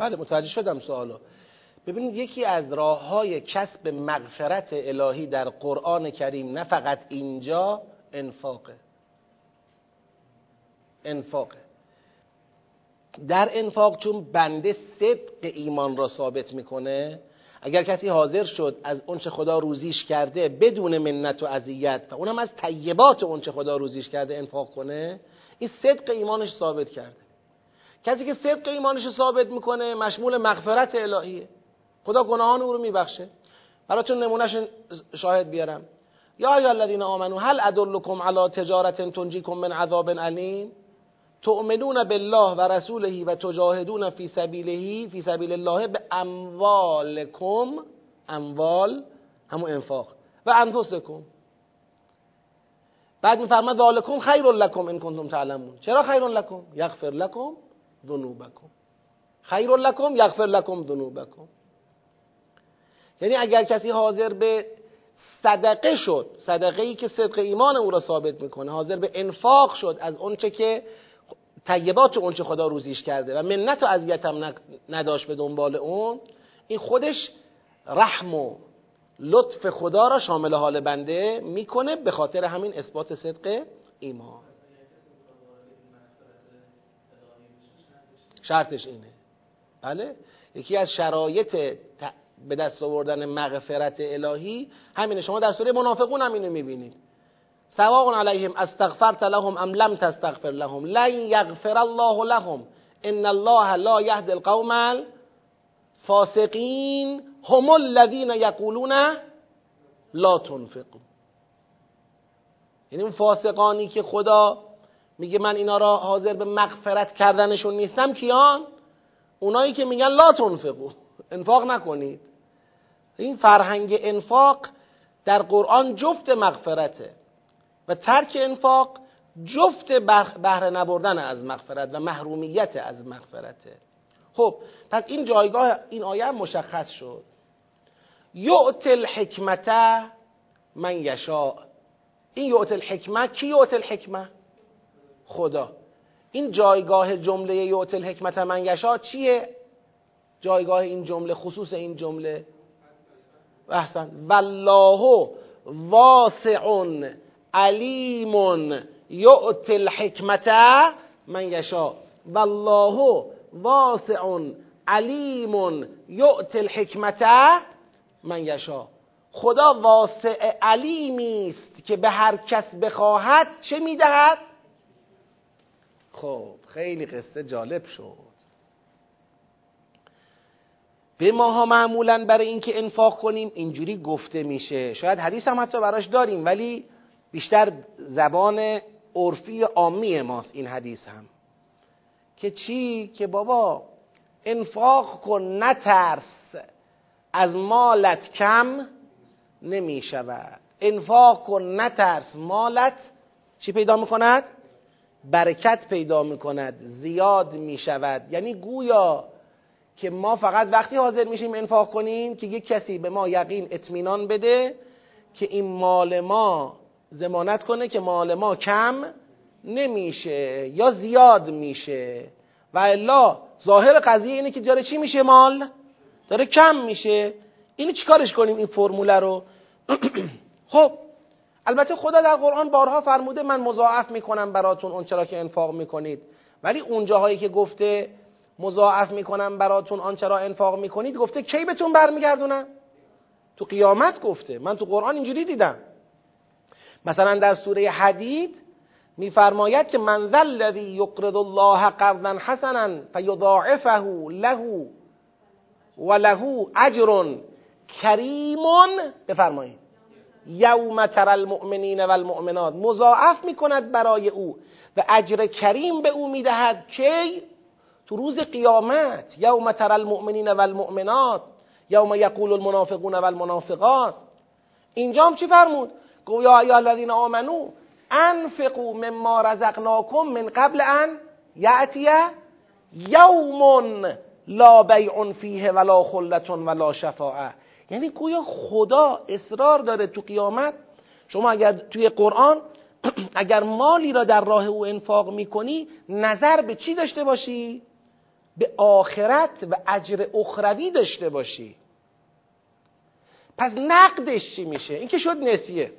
بله متوجه شدم سوالو. ببینید یکی از راه های کسب مغفرت الهی در قرآن کریم نه فقط اینجا انفاقه. انفاقه. در انفاق چون بنده صدق ایمان را ثابت می‌کنه اگر کسی حاضر شد از اونچه خدا روزیش کرده بدون منت و اذیت و اونم از طیبات اونچه خدا روزیش کرده انفاق کنه این صدق ایمانش ثابت کرده. کسی که صدق ایمانش رو ثابت می‌کنه مشمول مغفرت الهیه. خدا گناهان او رو میبخشه. براتون نمونهش شاهد بیارم. یا ای الذین آمنو هل ادلکم علی تجارت تنجیکم من عذاب علیم؟ تؤمنون بالله و رسوله و تجاهدون فی سبیله فی سبیل الله به اموالکم. اموال همون انفاق. و انفسکم. بعد میفرماد ذالکم خیر لکم ان کنتم تعلمون. چرا خیر لکم؟ یغفر لکم. ذنوبکم. خیر لکم یغفر لکم ذنوبکم. یعنی اگر کسی حاضر به صدقه شد صدقه ای که صدق ایمان او را ثابت می‌کنه حاضر به انفاق شد از اونچه که طیبات اونچه خدا روزیش کرده و منت و اذیتم نداشت به دنبال اون این خودش رحم و لطف خدا را شامل حال بنده می‌کنه به خاطر همین اثبات صدق ایمان. شرطش اینه. بله؟ یکی از شرایط به دست آوردن مغفرت الهی همینه. شما در سوره منافقون هم اینو می‌بینید. سواء علیهم استغفرت لهم ام لم تستغفر لهم. لن یغفر الله لهم. ان الله لا یهدی القوم الفاسقین. هم الذین یقولون لا تنفقوا. یعنی اون فاسقانی که خدا میگه من اینا را حاضر به مغفرت کردنشون نیستم کیان؟ اونایی که میگن لا تنفقو. انفاق نکنید. این فرهنگ انفاق در قرآن جفت مغفرته و ترک انفاق جفت بهره نبردن از مغفرت و محرومیت از مغفرته. خب پس این جایگاه این آیه مشخص شد. یعت الحکمت من یشاء. این یعت الحکمت کی یعت الحکمه؟ خدا. این جایگاه جمله یعت الحکمت من یشاء چیه؟ جایگاه این جمله خصوص این جمله. احسن. والله واسع علیم یعت الحکمت من یشاء والله واسع علیم یعت الحکمت من یشا خدا واسع علیمی است که به هر کس بخواهد چه می‌دهد؟ خب خیلی قصه جالب شد. به ماها معمولا برای اینکه انفاق کنیم اینجوری گفته میشه. شاید حدیث هم حتی براش داریم ولی بیشتر زبان عرفی عامی ماست این حدیث هم. که چی؟ که بابا انفاق کن نترس. از مالت کم نمی شود انفاق کن نترس. مالت چی پیدا می‌کند؟ برکت پیدا می‌کند زیاد می شود یعنی گویا که ما فقط وقتی حاضر میشیم انفاق کنیم که یک کسی به ما یقین اطمینان بده که این مال ما زمانت کنه که مال ما کم نمیشه یا زیاد میشه. و الا ظاهر قضیه اینه که داره چی میشه مال؟ داره کم میشه. اینو چیکارش کنیم این فرموله رو؟ [CLEARS THROAT] خب البته خدا در قرآن بارها فرموده من مضاعف می‌کنم براتون اون چرا که انفاق می‌کنید. ولی اون جاهایی که گفته مضاعف می‌کنم براتون آنچه را انفاق می‌کنید گفته کی بهتون برمیگردونم تو قیامت گفته. من تو قرآن اینجوری دیدم. مثلا در سوره حدید میفرماید که من ذا الذی یقرض الله قرضا حسنا فیضاعفه له و له اجر کریم. بفرمایید. یوم تر المؤمنین و المؤمنات مضاعف می‌کند برای او و اجر کریم به او می‌دهد کی تو روز قیامت یوم تر المؤمنین و المؤمنات یوم یقول المنافقون و المنافقات اینجا هم چی فرمود؟ گویا یا الذین آمنو انفقوا مما رزقناکم من قبل ان یأتی یوم لا بیع فیه ولا خلت ولا شفاعه یعنی گویا خدا اصرار داره تو قیامت شما اگر توی قرآن [CLEARS THROAT] اگر مالی را در راه او انفاق می‌کنی نظر به چی داشته باشی؟ به آخرت و اجر اخروی داشته باشی پس نقدش چی میشه؟ این که شد نسیه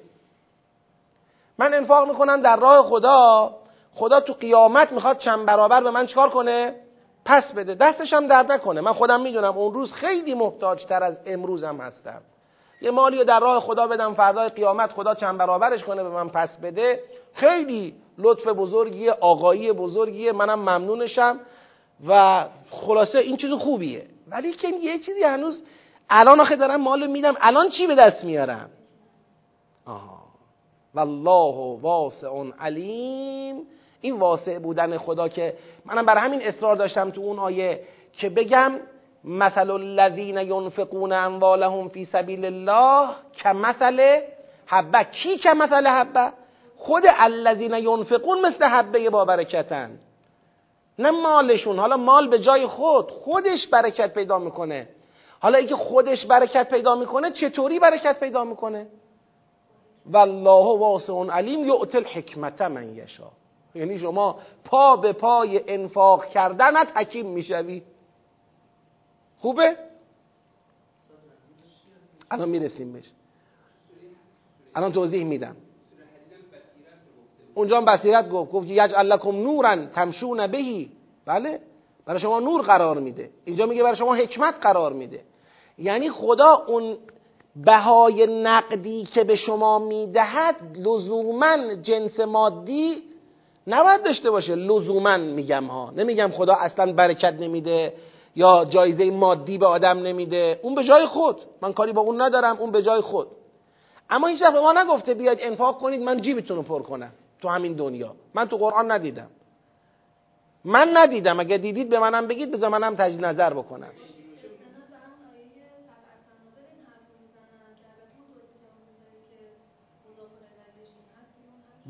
من انفاق می‌کنم در راه خدا خدا تو قیامت می‌خواد چند برابر به من چکار کنه؟ پس بده. دستش هم درد نکنه. من خودم می‌دونم اون روز خیلی محتاج تر از امروزم هستم. یه مالی رو در راه خدا بدم فردای قیامت خدا چند برابرش کنه به من پس بده. خیلی لطف بزرگیه آقایی بزرگیه منم ممنونشم. و خلاصه این چیز خوبیه. ولی که یه چیزی هنوز الان آخه دارم مالو میدم. الان چی به دست میارم؟ آها. والله واسع علیم. این واسع بودن خدا که منم برای همین اصرار داشتم تو اون آیه که بگم مثل الذین ینفقون اموالهم فی سبیل الله کمثل حبه. کی کمثل حبه؟ خود الذین ینفقون مثل حبه با برکتن نه مالشون. حالا مال به جای خود. خودش برکت پیدا می‌کنه. حالا اینکه خودش برکت پیدا می‌کنه چطوری برکت پیدا می‌کنه؟ والله واسع علیم یؤت الحکمت من یشا یعنی شما پا به پای انفاق کردنت حکیم می‌شوی. خوبه؟ الان می‌رسیم بهش. الان توضیح میدم. اونجا هم بصیرت گفت. گفت یجعل لکم نورا تمشون بهی. بله؟ برای شما نور قرار میده. اینجا میگه برای شما حکمت قرار میده. یعنی خدا اون بهای نقدی که به شما می‌دهد لزوما جنس مادی نباید داشته باشه لزوما میگم ها. نمیگم خدا اصلا برکت نمیده یا جایزه مادی به آدم نمیده. اون به جای خود. من کاری با اون ندارم اون به جای خود. اما هیچ به ما نگفته بیاید انفاق کنید من جیبتون رو پر کنم تو همین دنیا. من تو قرآن ندیدم. من ندیدم. اگه دیدید به منم بگید بذار منم تجدید نظر بکنم.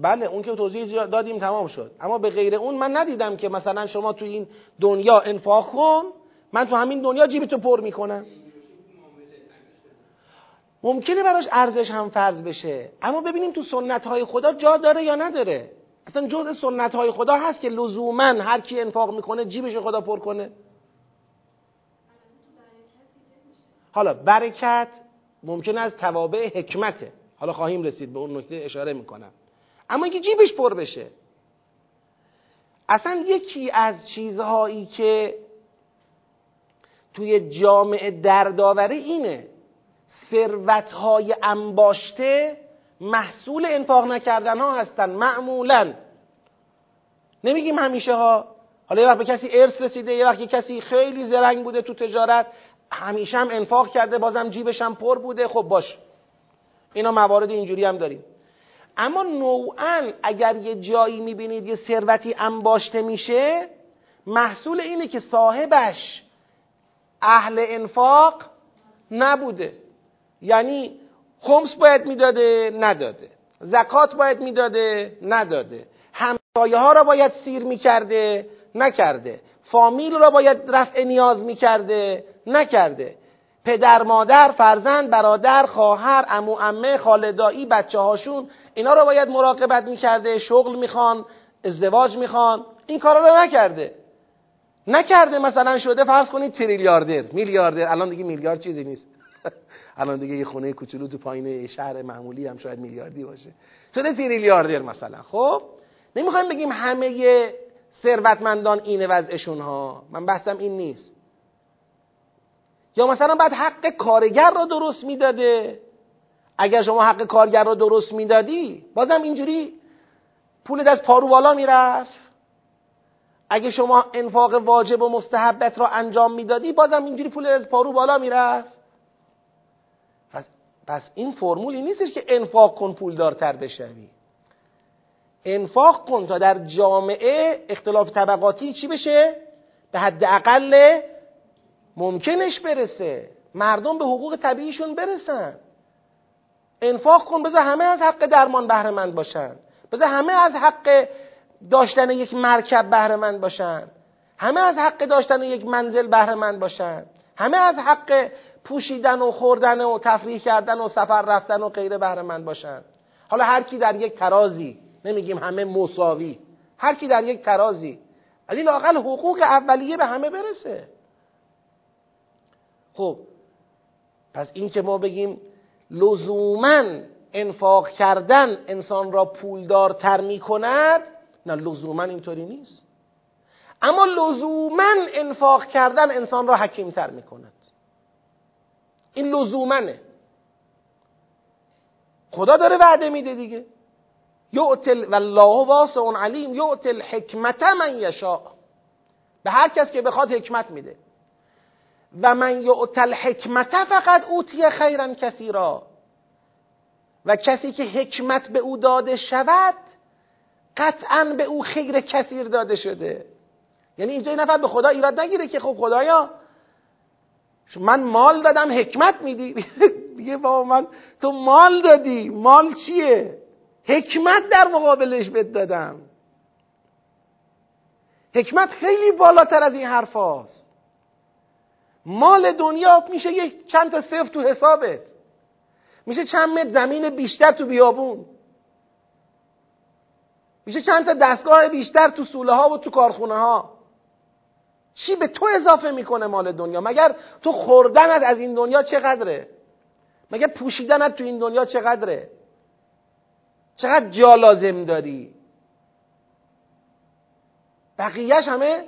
بله اون که توضیح دادیم تمام شد. اما به غیر اون من ندیدم که مثلا شما تو این دنیا انفاق کن من تو همین دنیا جیبتو پر می‌کنم. ممکنه براش ارزش هم فرض بشه. اما ببینیم تو سنت های خدا جا داره یا نداره. اصلا جزء سنت های خدا هست که لزوما هر کی انفاق می‌کنه جیبش خدا پر کنه. حالا برکت ممکن از توابع حکمته. حالا خواهیم رسید به اون نکته اشاره می‌کنم. اما اینکه جیبش پر بشه. اصلا یکی از چیزهایی که توی جامعه دردآوره اینه. ثروتهای انباشته محصول انفاق نکردن ها هستن معمولا. نمیگیم همیشه ها حالا یه وقت به کسی ارث رسیده یه وقت کسی خیلی زرنگ بوده تو تجارت همیشه هم انفاق کرده بازم جیبش هم پر بوده. خب باش. اینا موارد اینجوری هم داریم. اما نوعا اگر یه جایی می‌بینید یه ثروتی انباشته میشه محصول اینه که صاحبش اهل انفاق نبوده. یعنی خمس باید می‌داده نداده. زکات باید می‌داده نداده. همسایه ها را باید سیر می‌کرده نکرده. فامیل را باید رفع نیاز می‌کرده نکرده. پدر مادر فرزند برادر خواهر امو امه خالدایی بچه هاشون اینا رو باید مراقبت می‌کرده شغل می‌خوان ازدواج می‌خوان این کارا رو نکرده. نکرده مثلا شده فرض کنید تریلیاردر میلیاردر الان دیگه میلیارد چیزی نیست. [LAUGHS] الان دیگه یه خونه کوچولو تو پایین شهر معمولی هم شاید میلیاردی باشه. شده تریلیاردر مثلا. خب نمی‌خوایم بگیم همه ثروتمندان اینه وضعشون ها من بحثم این نیست. یا مثلا بعد حق کارگر را درست می‌داده. اگر شما حق کارگر را درست می‌دادی بازم اینجوری پول از پارو بالا می‌رفت. اگه شما انفاق واجب و مستحبت را انجام می‌دادی بازم اینجوری پول از پارو بالا می‌رفت. پس, پس این فرمولی نیستش که انفاق کن پولدارتر بشوی. انفاق کن تا در جامعه اختلاف طبقاتی چی بشه؟ به حد اقل ممکنش برسه. مردم به حقوق طبیعیشون برسن. انفاق کن بذار همه از حق درمان بهره باشن. بذار همه از حق داشتن یک مرکب بهره باشن. همه از حق داشتن یک منزل بهره باشن. همه از حق پوشیدن و خوردن و تفریح کردن و سفر رفتن و غیره بهره باشن. حالا هر کی در یک ترازی نمیگیم همه مساوی هر کی در یک ترازی ولی لاقل حقوق اولیه به همه برسه. خب پس این که ما بگیم لزوما انفاق کردن انسان را پولدارتر می کند نه لزوما اینطوری نیست. اما لزوما انفاق کردن انسان را حکیمتر می کند این لزومنه خدا داره وعده میده دیگه. یعتل والله واسع علیم یعتل حکمت من یشاء. به هر کس که بخواد حکمت میده. و من یعتل حکمت فقط اوتی خیرا کثیرا. و کسی که حکمت به او داده شود قطعا به او خیر کثیر داده شده. یعنی اینجا این نفر به خدا ایراد نگیره که خب خدایا من مال دادم حکمت میدی؟ [LAUGHS] میگه بابا من تو مال دادی مال چیه؟ حکمت در مقابلش بد دادم. حکمت خیلی بالاتر از این حرف مال دنیا میشه یک چند تا صفر تو حسابت. میشه چند متر زمین بیشتر تو بیابون. میشه چند تا دستگاه بیشتر تو سوله ها و تو کارخونه ها چی به تو اضافه می‌کنه مال دنیا؟ مگر تو خوردنت از این دنیا چقدره؟ مگر پوشیدنت تو این دنیا چقدره؟ چقدر جا لازم داری؟ بقیهش همه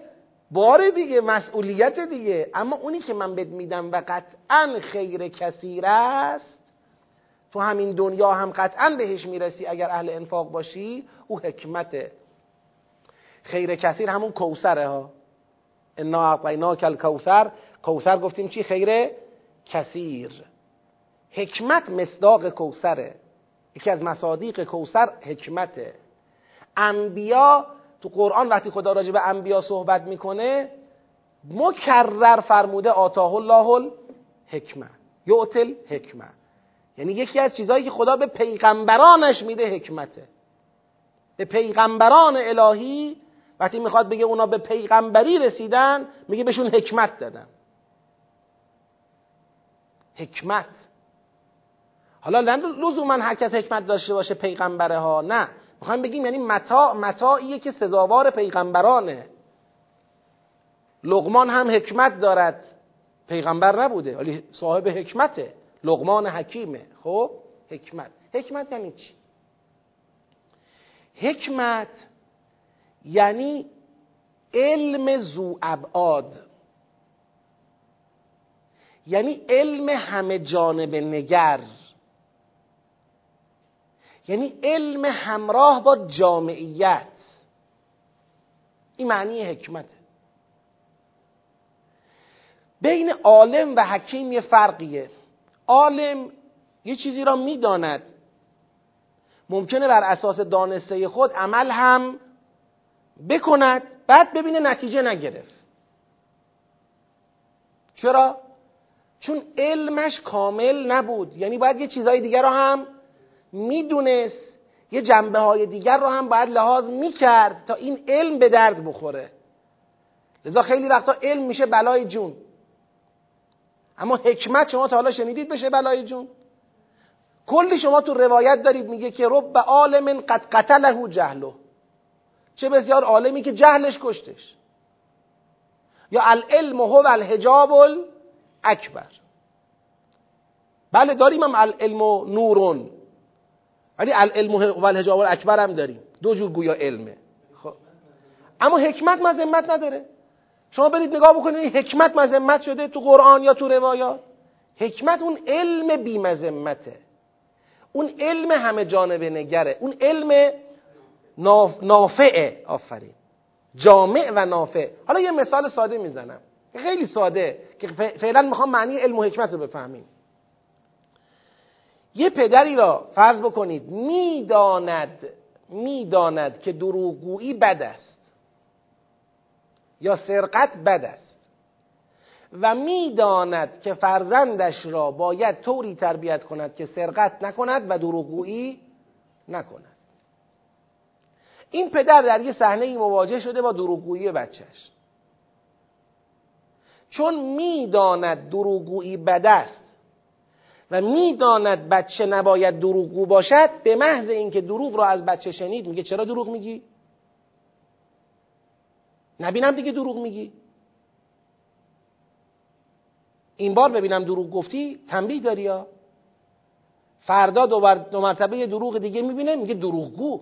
بار دیگه مسئولیت دیگه. اما اونی که من بهت میدم و قطعا خیر کثیر است تو همین دنیا هم قطعا بهش می‌رسی اگر اهل انفاق باشی او حکمته خیر کثیر همون کوسره ها. انا اعطیناک الکوثر. کوثر گفتیم چی؟ خیر کثیر. حکمت مصداق کوسره یکی از مصادیق کوسر حکمته. انبیا تو قرآن وقتی خدا راجع به انبیا صحبت می‌کنه مکرر فرموده آتاه الله الحکمه یعتل حکمه. یعنی یکی از چیزهایی که خدا به پیغمبرانش میده حکمته. به پیغمبران الهی وقتی می‌خواد بگه اونا به پیغمبری رسیدن میگه بهشون حکمت دادن. حکمت. حالا لزوما هر کس حکمت داشته باشه پیغمبره ها نه. می‌خوایم بگیم یعنی متا متاعیه که سزاوار پیغمبرانه. لغمان هم حکمت دارد. پیغمبر نبوده ولی صاحب حکمته. لغمان حکیمه. خب؟ حکمت. حکمت یعنی چی؟ حکمت یعنی علم زو ابعاد یعنی علم همه جانب نگر. یعنی علم همراه با جامعیت. این معنی حکمته. بین عالم و حکیم یه فرقیه. عالم یه چیزی را می‌داند. ممکنه بر اساس دانسته خود عمل هم بکند بعد ببینه نتیجه نگرفت. چرا؟ چون علمش کامل نبود. یعنی باید یه چیزهای دیگر رو هم می‌دونست یه جنبه های دیگر رو هم باید لحاظ می‌کرد تا این علم به درد بخوره. لذا خیلی وقتا علم میشه بلای جون. اما حکمت شما تا حالا شنیدید بشه بلای جون. کلی شما تو روایت دارید میگه که رب عالم قد قتله جهلو چه بسیار عالمی که جهلش کشتش. یا العلم هو الحجاب اکبر بله داریم هم العلم و نورون. ولی العلم و الحجاب اکبر هم داریم. دو جور گویا علمه. خب. اما حکمت مذمت نداره. شما برید نگاه بکنید حکمت مذمت شده تو قرآن یا تو روایات. حکمت اون علم بی مذمته اون علم همه جانبه نگره. اون علم نافعه. آفرین. جامع و نافع. حالا یه مثال ساده می‌زنم. خیلی ساده که فعلا می‌خوام معنی علم و حکمت رو بفهمیم. یه پدری را فرض بکنید می‌داند می‌داند که دروغگویی بد است یا سرقت بد است و می‌داند که فرزندش را باید طوری تربیت کند که سرقت نکند و دروغگویی نکند. این پدر در یه صحنه ای مواجه شده با دروغگویی بچهش چون می‌داند دروغگویی بد است و می‌داند بچه نباید دروغگو باشد به محض اینکه دروغ را از بچه شنید میگه چرا دروغ میگی؟ نبینم دیگه دروغ میگی. این بار ببینم دروغ گفتی تنبیه داری یا؟ فردا دو, دو مرتبه دروغ دیگه می‌بینه میگه دروغگو.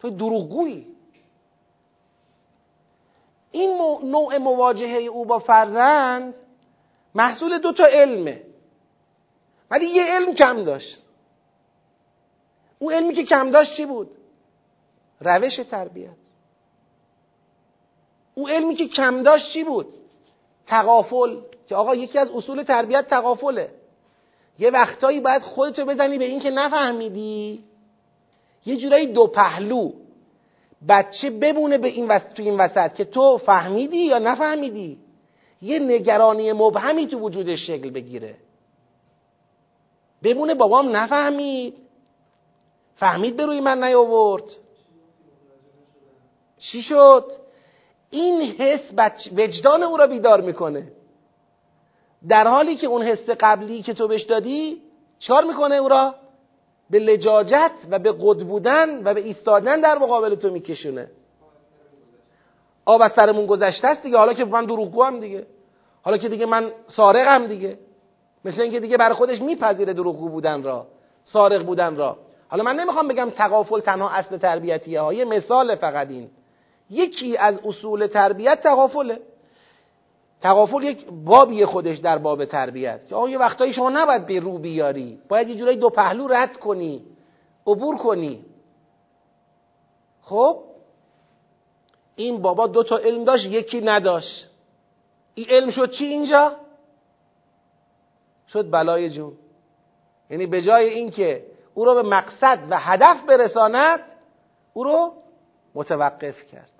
تو دروغگویی. این نوع مواجهه او با فرزند محصول دو تا علمه. ولی یه علم کم داشت. اون علمی که کم داشت چی بود؟ روش تربیت. او علمی که کم داشت چی بود؟ تقافل که آقا یکی از اصول تربیت تقافله یه وقتایی باید خودتو بزنی به این که نفهمیدی. یه جورایی دو پهلو. بچه بمونه به این وسط تو این وسط که تو فهمیدی یا نفهمیدی. یه نگرانی مبهمی تو وجودش شکل بگیره. بمونه بابام نفهمید. فهمید به روی من نیاورد. چی شد؟ این حس وجدان او را بیدار می‌کنه. در حالی که اون حس قبلی که تو بهش دادی چیکار می‌کنه او را؟ به لجاجت و به قد بودن و به ایستادن در مقابل تو میکشونه. آب از سرمون گذشته است دیگه. حالا که من دروغگو هم دیگه. حالا که دیگه من سارقم دیگه. مثل اینکه دیگه برای خودش میپذیره دروغگو بودن را سارق بودن را. حالا من نمی‌خوام بگم تقافل تنها اصل تربیتیه ها یه مثال فقط این. یکی از اصول تربیت تقافله تقافل یک بابی خودش در باب تربیت که آقا یه وقتایی شما نباید به رو بیاری باید یه جورایی دو پهلو رد کنی عبور کنی. خب؟ این بابا دو تا علم داشت یکی نداشت. این علم شد چی اینجا؟ شد بلای جون. یعنی به جای اینکه او رو به مقصد و هدف برساند او رو متوقف کرد.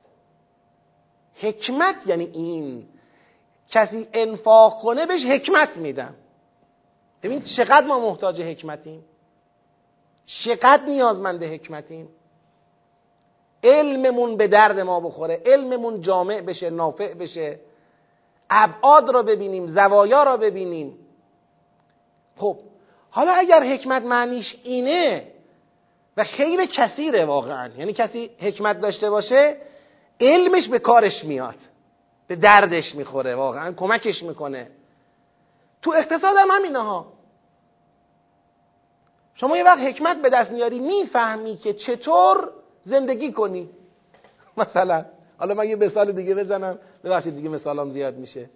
حکمت یعنی این. کسی انفاق کنه بهش حکمت میدم. ببین چقدر ما محتاج حکمتیم. چقدر نیازمند حکمتیم. علممون به درد ما بخوره. علممون جامع بشه نافع بشه. ابعاد را ببینیم زوایا را ببینیم. خب حالا اگر حکمت معنیش اینه و خیر کثیره واقعا یعنی کسی حکمت داشته باشه علمش به کارش میاد به دردش می‌خوره واقعا کمکش می‌کنه. تو اقتصاد هم همینه ها. شما یه وقت حکمت به دست میاری می‌فهمی که چطور زندگی کنی. [LAUGHS] مثلا حالا من یه مثال دیگه بزنم ببخشید دیگه مثالم زیاد میشه.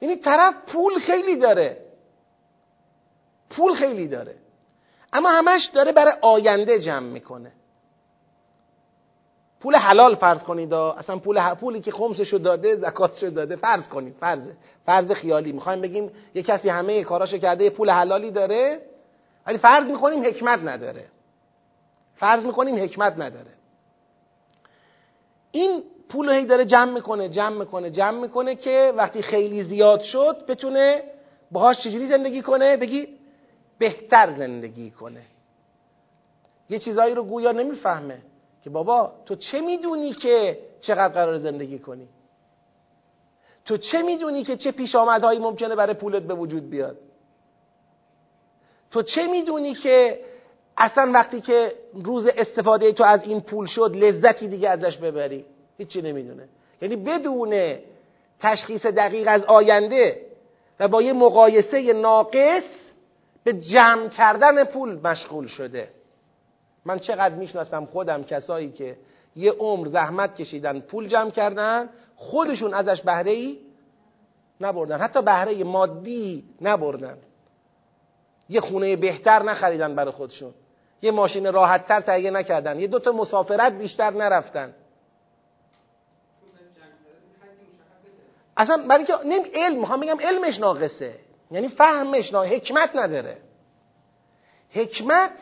یعنی طرف پول خیلی داره. پول خیلی داره. اما همش داره برای آینده جمع می‌کنه. پول حلال فرض کنید اصلا پول پولی که خمسشو داده زکاتشو داده فرض کنید فرض فرض خیالی. می‌خوایم بگیم یه کسی همه کاراشو کرده پول حلالی داره ولی فرض می‌کنیم حکمت نداره. فرض می‌کنیم حکمت نداره. این پول هی داره جمع می‌کنه جمع می‌کنه جمع می‌کنه که وقتی خیلی زیاد شد بتونه باهاش چجوری زندگی کنه؟ بگی بهتر زندگی کنه. یه چیزایی رو گویا نمی‌فهمه که بابا تو چه می‌دونی که چقدر قرار زندگی کنی؟ تو چه می‌دونی که چه پیش آمدهایی ممکنه برای پولت به وجود بیاد؟ تو چه می‌دونی که اصلا وقتی که روز استفاده تو از این پول شد لذتی دیگه ازش ببری؟ هیچی نمی‌دونه. یعنی بدون تشخیص دقیق از آینده و با یه مقایسه ناقص به جمع کردن پول مشغول شده. من چقدر می‌شناسم خودم کسایی که یه عمر زحمت کشیدن پول جمع کردن خودشون ازش بهره ای نبردن. حتی بهره مادی نبردن. یه خونه بهتر نخریدن برای خودشون. یه ماشین راحتتر تهیه نکردن. یه دوتا مسافرت بیشتر نرفتن. اصلا برای که نیم علم می‌خوام بگم علمش ناقصه. یعنی فهمش ناقصه حکمت نداره. حکمت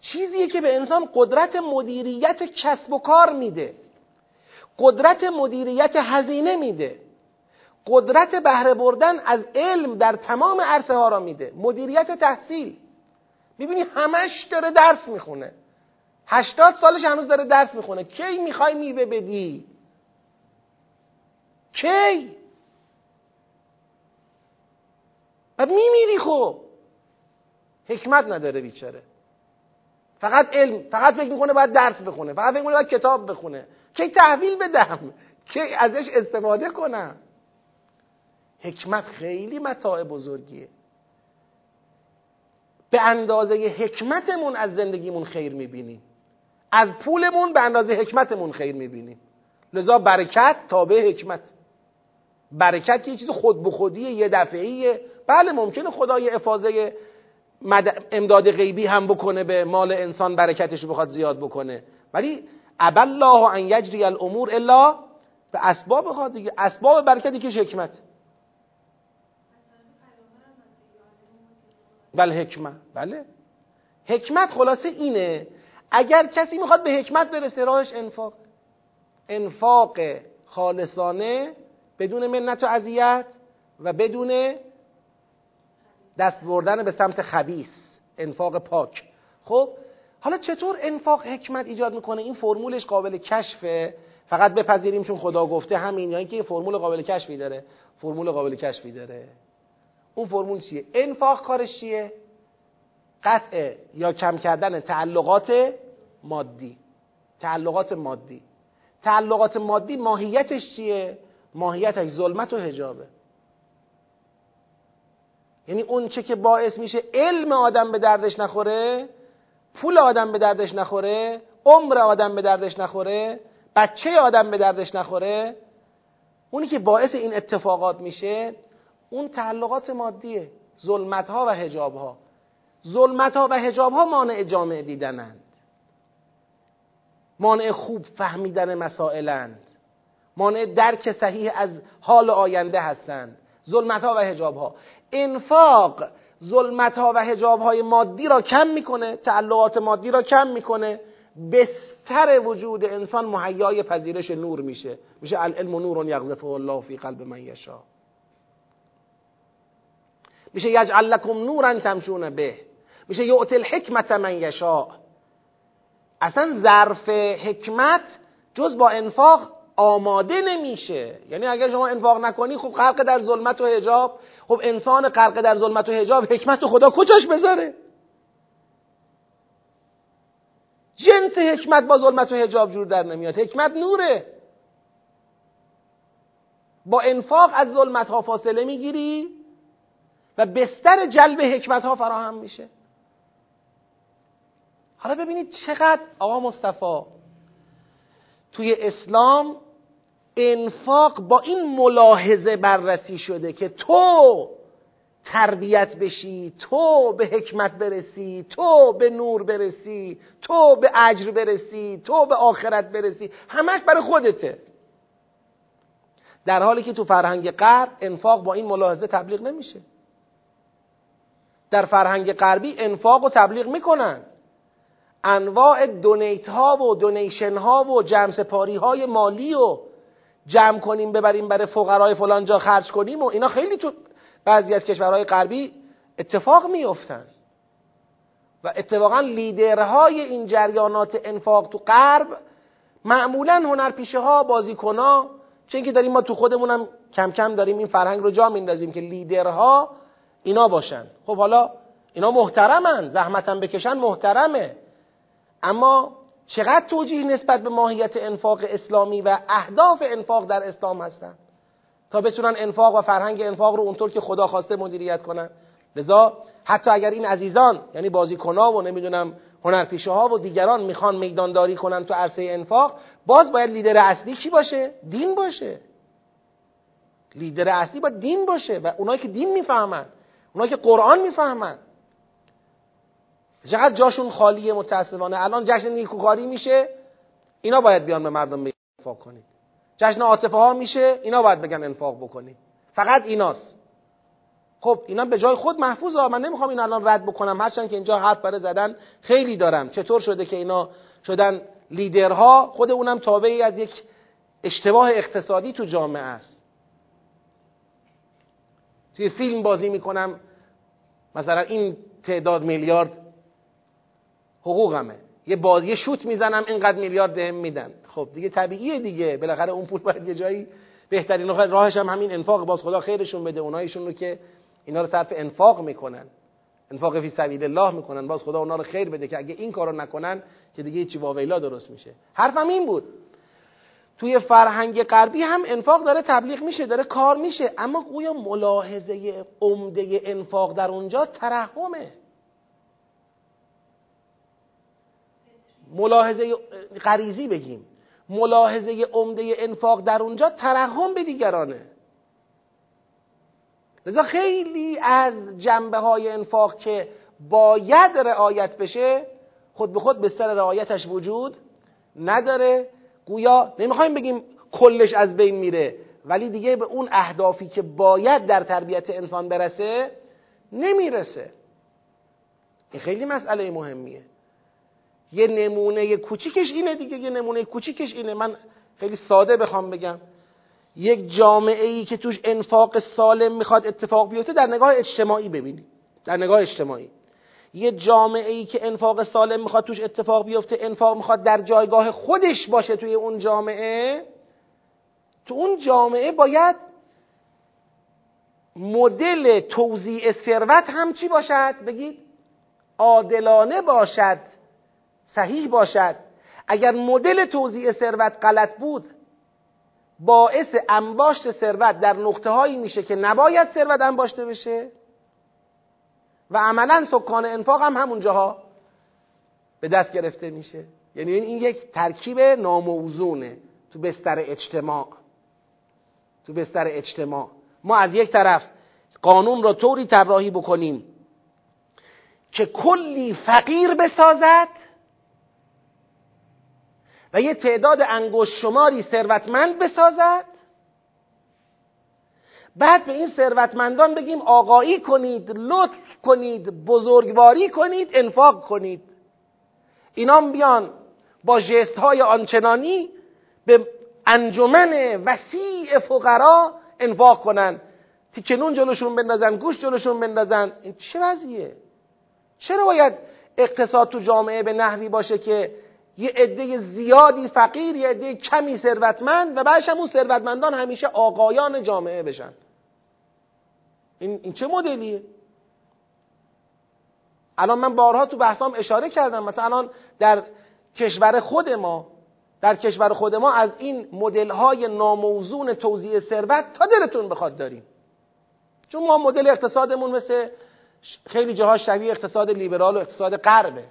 چیزیه که به انسان قدرت مدیریت کسب و کار میده. قدرت مدیریت هزینه میده. قدرت بهره بردن از علم در تمام عرصه ها را میده. مدیریت تحصیل. می‌بینی همش داره درس می‌خونه. هشتاد سالش هنوز داره درس می‌خونه. کی می‌خوای میوه بدی؟ کی؟ و میمیری خب حکمت نداره بیچاره. فقط علم فقط فکر می‌کنه باید درس بخونه فقط فکر می‌کنه باید کتاب بخونه. کی تحویل بدم؟ کی ازش استفاده کنم؟ حکمت خیلی متاع بزرگیه. به اندازه حکمتمون از زندگیمون خیر می‌بینیم. از پولمون به اندازه حکمتمون خیر می‌بینیم. لذا برکت تابع حکمت. برکت یه چیز خود به خودیه یه دفعیه بله ممکنه خدای افاظه امداد غیبی هم بکنه به مال انسان برکتش رو بخواد زیاد بکنه. ولی الله ان یجری الامور الا به اسباب خواهد دیگه اسباب برکتی که حکمت. بله حکمت. بله. حکمت خلاصه اینه اگر کسی می‌خواد به حکمت برسه راهش انفاق. انفاق خالصانه بدون منت و اذیت و بدون دست بردن به سمت خبیس انفاق پاک. خب حالا چطور انفاق حکمت ایجاد می‌کنه؟ این فرمولش قابل کشفه. فقط بپذیریم چون خدا گفته همین یا اینکه فرمول قابل کشفی داره. فرمول قابل کشفی داره. اون فرمول چیه؟ انفاق کارش چیه؟ قطع یا کم کردن تعلقات مادی. تعلقات مادی. تعلقات مادی ماهیتش چیه؟ ماهیتش ظلمت و هجابه یعنی اون چه که باعث میشه علم آدم به دردش نخوره پول آدم به دردش نخوره عمر آدم به دردش نخوره بچه آدم به دردش نخوره اونی که باعث این اتفاقات میشه اون تعلقات مادیه ظلمت ها و هجاب ها ظلمت و هجاب ها مانع جامعه دیدنند. مانع خوب فهمیدن مسائلند. مانع درک صحیح از حال آینده هستند. ظلمت ها و هجاب ها انفاق ظلمت ها و هجاب های مادی را کم می‌کنه تعلقات مادی را کم می‌کنه. بستر وجود انسان مهیای پذیرش نور میشه. میشه العلم نور یغذفه الله فی قلب من یشا میشه یجعل لکم نورا تمشون به. میشه یعطی الحکمت من یشا اصلا ظرف حکمت جز با انفاق آماده نمیشه. یعنی اگر شما انفاق نکنی خب غرق در ظلمت و حجاب. خب انسان غرق در ظلمت و حجاب حکمت خدا کجاش بذاره؟ جنس حکمت با ظلمت و حجاب جور در نمیاد. حکمت نوره. با انفاق از ظلمت ها فاصله می‌گیری و بستر جلب حکمت ها فراهم میشه. حالا ببینید چقدر آقا مصطفی توی اسلام انفاق با این ملاحظه بررسی شده که تو تربیت بشی تو به حکمت برسی تو به نور برسی تو به اجر برسی تو به آخرت برسی همش برای خودته. در حالی که تو فرهنگ غرب انفاق با این ملاحظه تبلیغ نمیشه. در فرهنگ غربی انفاق و تبلیغ می‌کنن. انواع دونیت ها و دونیشن ها و جمع سپاری های مالی و جمع کنیم ببریم برای فقرای فلان جا خرج کنیم و اینا خیلی تو بعضی از کشورهای غربی اتفاق میفتن و اتفاقا لیدرهای این جریانات انفاق تو غرب معمولا هنرپیشه ها بازیکن ها چون که داریم ما تو خودمونم کم کم داریم این فرهنگ رو جا میندازیم که لیدرها اینا باشن. خب حالا اینا محترمن زحمتم بکشن محترمه. اما چقدر توجیه نسبت به ماهیت انفاق اسلامی و اهداف انفاق در اسلام هستن؟ تا بتونن انفاق و فرهنگ انفاق رو اونطور که خدا خواسته مدیریت کنن. لذا حتی اگر این عزیزان یعنی بازیکنها و نمی‌دونم هنرپیشه ها و دیگران می‌خوان میدانداری کنن تو عرصه انفاق باز باید لیدر اصلی کی باشه؟ دین باشه. لیدر اصلی باید دین باشه و اونایی که دین می‌فهمن اونایی که قرآن می‌فهمن چقدر جاشون خالیه متاسفانه. الان جشن نیکوکاری میشه اینا باید بیان به مردم به انفاق کنید. جشن عاطفه ها میشه اینا باید بگن انفاق بکنید. فقط ایناست. خب اینا به جای خود محفوظ ها من نمی‌خوام این الان رد بکنم. هرچند که اینجا حرف برای زدن خیلی دارم. چطور شده که اینا شدن لیدرها؟ خود اونم تابعی از یک اشتباه اقتصادی تو جامعه است. توی فیلم بازی می‌کنم. مثلا این تعداد میلیارد حقوقمه. یه بازی شوت می‌زنم اینقدر میلیارد بهم میدن. خب دیگه طبیعیه دیگه. بالاخره اون پول باید یه جایی بهترین راهش هم همین انفاق. باز خدا خیرشون بده. اونایشون رو که اینا رو صرف انفاق می‌کنن. انفاق فی سبیل الله می‌کنن. باز خدا اونا رو خیر بده که اگه این کارو نکنن که دیگه چی واویلا درست میشه. حرفم این بود. توی فرهنگ غربی هم انفاق داره تبلیغ میشه داره کار میشه. اما گویا ملاحظه عمده انفاق در اونجا ترحمه. ملاحظه غریزی بگیم. ملاحظه عمده انفاق در اونجا ترحم به دیگرانه. لذا خیلی از جنبه های انفاق که باید رعایت بشه خود به خود بستر رعایتش وجود نداره. گویا نمی‌خوایم بگیم کلش از بین میره ولی دیگه به اون اهدافی که باید در تربیت انسان برسه نمی‌رسه. این خیلی مسئله مهمیه. یه نمونه کوچیکش اینه دیگه یه نمونه کوچیکش اینه. من خیلی ساده بخوام بگم. یک جامعه ای که توش انفاق سالم می‌خواد اتفاق بیفته در نگاه اجتماعی ببینید در نگاه اجتماعی. یه جامعه ای که انفاق سالم می‌خواد توش اتفاق بیفته انفاق می‌خواد در جایگاه خودش باشه توی اون جامعه تو اون جامعه باید مدل توزیع ثروت هم چی باشد؟ بگید عادلانه باشد. صحیح باشد. اگر مدل توزیع ثروت غلط بود باعث انباشت ثروت در نقطه هایی میشه که نباید ثروت انباشته بشه. و عملا سکان انفاق هم همون جاها به دست گرفته میشه. یعنی این یک ترکیب ناموزونه تو بستر اجتماع. تو بستر اجتماع. ما از یک طرف قانون را طوری طراحی بکنیم که کلی فقیر بسازد و یه تعداد انگشت شماری ثروتمند بسازد. بعد به این ثروتمندان بگیم آقایی کنید لطف کنید بزرگواری کنید انفاق کنید. اینام بیان با جست های آنچنانی به انجمن وسیع فقرا انفاق کنن. تیکنون جلوشون بندازن گوش جلوشون بندازن. این چه وضعیه؟ چرا باید اقتصاد تو جامعه به نحوی باشه که یه عده زیادی فقیر یه عده کمی ثروتمند و بعدش هم اون ثروتمندان همیشه آقایان جامعه بشن. این, این چه مدلیه؟ الان من بارها تو بحثام اشاره کردم مثلا الان در کشور خود ما در کشور خود ما از این مدل های ناموزون توزیع ثروت تا دلتون بخواد داریم. چون ما مدل اقتصادمون مثل خیلی جاها شبیه اقتصاد لیبرال و اقتصاد غربه.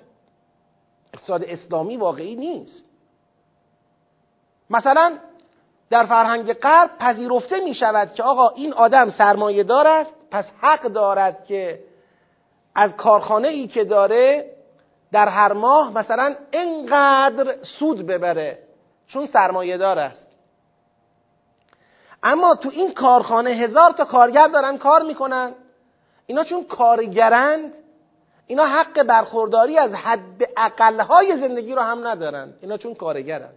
اقتصاد اسلامی واقعی نیست. مثلا در فرهنگ غرب پذیرفته می شود که آقا این آدم سرمایه دار است پس حق دارد که از کارخانه ای که داره در هر ماه مثلا انقدر سود ببره چون سرمایه دار است. اما تو این کارخانه هزار تا کارگر دارن کار می‌کنن. اینا چون کارگرند اینا حق برخورداری از حد اقلهای زندگی رو هم ندارن. اینا چون کارگرن.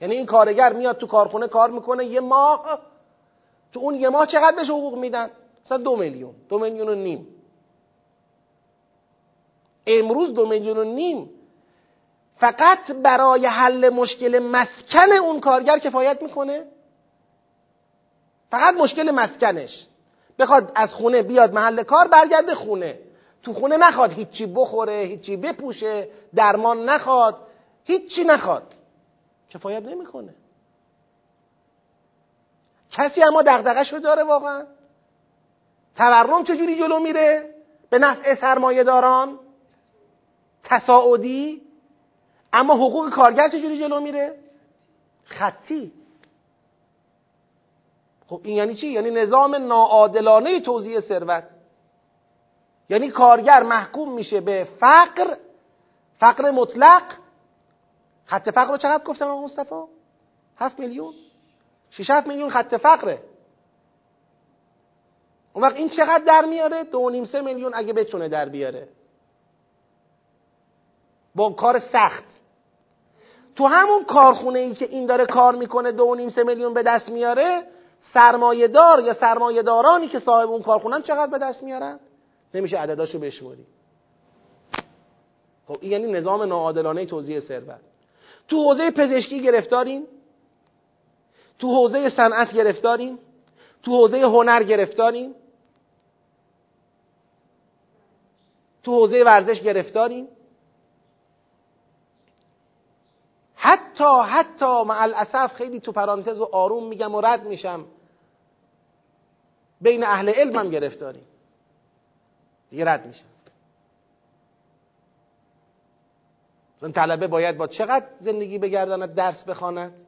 یعنی این کارگر میاد تو کارخونه کار می‌کنه یه ماه تو اون یه ماه چقدر بهش حقوق میدن؟ مثلا دو میلیون. دو میلیون و نیم. امروز دو میلیون و نیم. فقط برای حل مشکل مسکن اون کارگر کفایت می‌کنه؟ فقط مشکل مسکنش. بخواد از خونه بیاد محل کار برگرده خونه. تو خونه نخواد هیچی بخوره هیچی بپوشه درمان نخواد هیچی نخواد. کفایت نمی‌کنه. کسی اما دغدغه داره واقعا. تورم چجوری جلو میره؟ به نفع سرمایه داران تصاعدی؟ اما حقوق کارگر چجوری جلو میره؟ خطی. خب این یعنی چی؟ یعنی نظام ناعادلانه توزیع ثروت. یعنی کارگر محکوم میشه به فقر فقر مطلق. خط فقر رو چقدر گفتم آقا مصطفی؟ هفت میلیون. شیش هفت میلیون خط فقره. اون وقت این چقدر در میاره؟ دو نیم سه میلیون اگه بتونه در بیاره. با کار سخت. تو همون کارخونه ای که این داره کار می‌کنه دو نیم سه میلیون به دست میاره سرمایه دار یا سرمایه دارانی که صاحب اون کارخونن چقدر به دست میارن؟ نمیشه عدداشو بشماری. خب این یعنی نظام ناعادلانه توزیع ثروت. تو حوزه پزشکی گرفتاریم. تو حوزه صنعت گرفتاریم. تو حوزه هنر گرفتاریم. تو حوزه ورزش گرفتاریم. حتی حتی مع الاسف خیلی تو پرانتز و آروم میگم و رد میشم. بین اهل علم هم گرفتاریم. دیگه رد میشم چون طلبه باید با چقدر زندگی بگرداند درس بخواند؟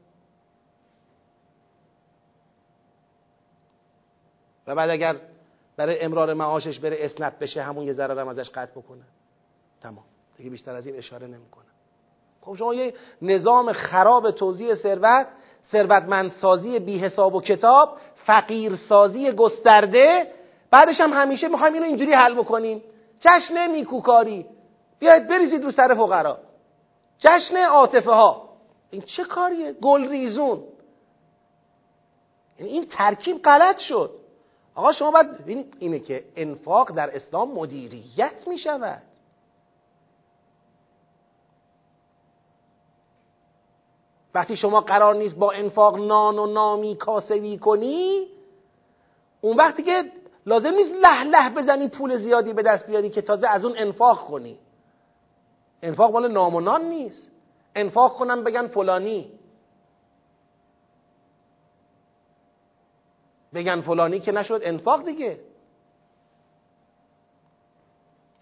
و بعد اگر برای امرار معاشش بره اسنت بشه همون یه ذره ازش قطع بکنه. تمام. دیگه بیشتر از این اشاره نمی‌کنه. خب شما یه نظام خراب توزیع ثروت ثروتمندسازی بی حساب و کتاب فقیرسازی گسترده. بعدش هم همیشه می‌خوایم اینو اینجوری حل بکنیم. جشن نیکوکاری. بیاید بریزید رو سر فقرا. جشن عاطفه ها این چه کاریه؟ گل ریزون. یعنی این ترکیب غلط شد. آقا شما باید اینه که انفاق در اسلام مدیریت می شود وقتی شما قرار نیست با انفاق نان و نامی کاسبی کنی اون وقتی که لازم نیست له له بزنی پول زیادی به دست بیاری که تازه از اون انفاق کنی. انفاق مال نام و نان نیست. انفاق کنم بگن فلانی. بگن فلانی که نشد انفاق دیگه.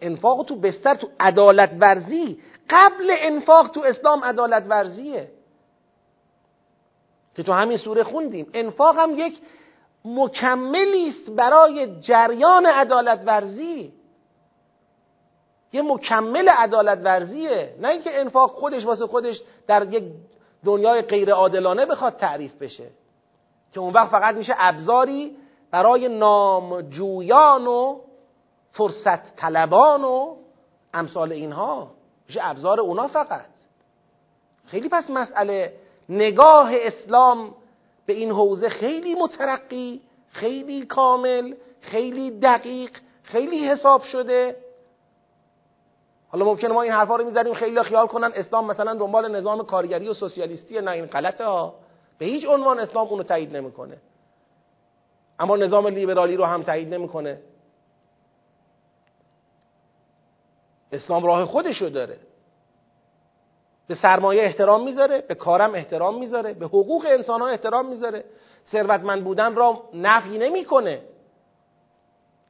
انفاق تو بستر تو عدالت ورزی. قبل انفاق تو اسلام عدالت ورزیه. که تو همین سوره خوندیم. انفاق هم یک مکملی است برای جریان عدالت ورزی یه مکمل عدالت ورزیه نه اینکه انفاق خودش واسه خودش در یک دنیای غیر عادلانه بخواد تعریف بشه که اون وقت فقط میشه ابزاری برای نامجویان و فرصت طلبان و امثال اینها. میشه ابزار اونا فقط. خیلی پس مسئله نگاه اسلام به این حوزه خیلی مترقی خیلی کامل خیلی دقیق خیلی حساب شده. حالا ممکنه ما این حرفا رو می‌زنیم خیلی خیال کنن اسلام مثلا دنبال نظام کارگری و سوسیالیستی نه این غلطه ها. به هیچ عنوان اسلام اونو تایید نمی‌کنه. اما نظام لیبرالی رو هم تایید نمی‌کنه. اسلام راه خودشو داره. به سرمایه احترام می‌ذاره به کارم احترام می‌ذاره به حقوق انسان ها احترام می‌ذاره. ثروتمند بودن را نفی نمی‌کنه.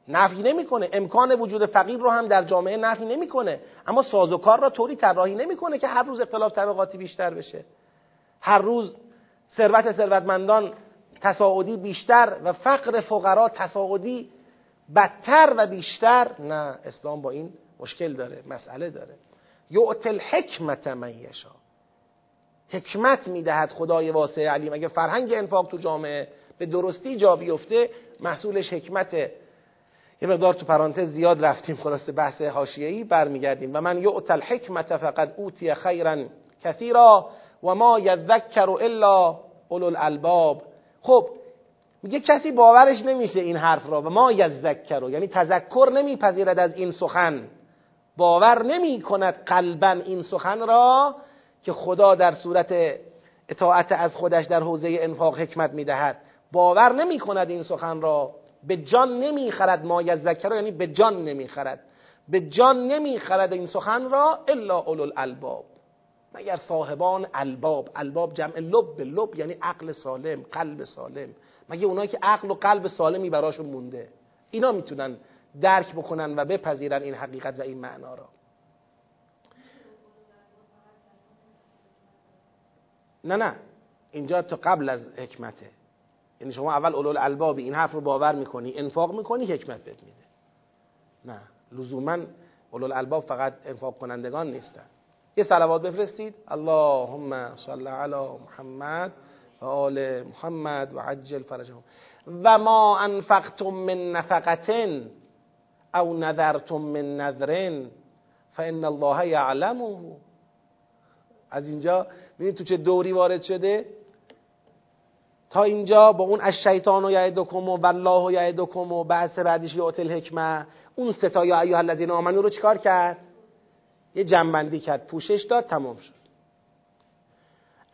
نفی نمی‌کنه. امکان وجود فقیر رو هم در جامعه نفی نمی‌کنه. اما سازوکار را طوری طراحی نمی‌کنه که هر روز اختلاف طبقاتی بیشتر بشه. هر روز ثروت ثروتمندان تصاعدی بیشتر و فقر فقرا تصاعدی بدتر و بیشتر. نه اسلام با این مشکل داره مسئله داره. یعت الحکمت من یشا حکمت می‌دهد خدای واسع علیم اگه فرهنگ انفاق تو جامعه به درستی جا بیفته؟ محصولش حکمته یه مقدار تو پرانتز زیاد رفتیم خلاص بحث حاشیه‌ای برمیگردیم. و من یعت الحکمت فقد اوتی خیرا کثیرا و ما یذکر الا اولو الالباب. خب میگه کسی باورش نمیشه این حرف را. و ما یذکر یعنی تذکر نمیپذیرد از این سخن. باور نمی کند قلبا این سخن را که خدا در صورت اطاعت از خودش در حوزه انفاق حکمت می‌دهد. باور نمی کند این سخن را. به جان نمی خرد ما یذکر یعنی به جان نمی خرد به جان نمی خرد این سخن را الا اولو الالباب. مگر صاحبان الباب؟ الباب جمع لب لب یعنی عقل سالم قلب سالم. مگه اونایی که عقل و قلب سالمی براشون مونده؟ اینا می‌تونن درک بکنن و بپذیرن این حقیقت و این معنا را. نه نه. اینجا تو قبل از حکمته. یعنی شما اول اولو البابی این حرف رو باور می‌کنی انفاق می‌کنی حکمت بهت میده. نه. لزوما اولو الالباب فقط انفاق کنندگان نیستن. یه صلوات بفرستید. اللهم صل علی محمد و آل محمد و عجل فرجهم. و ما انفقتم من نفقتن. او نذرتم من نذرن فان الله یعلمه از اینجا ببینید تو چه دوری وارد شده؟ تا اینجا با اون از شیطان و یعدکم و والله و یعدکم و بعدش یعت الحکمه. اون ستا یا ایها الذین آمنو رو چیکار کرد؟ یه جنبندی کرد. پوشش داد تمام شد.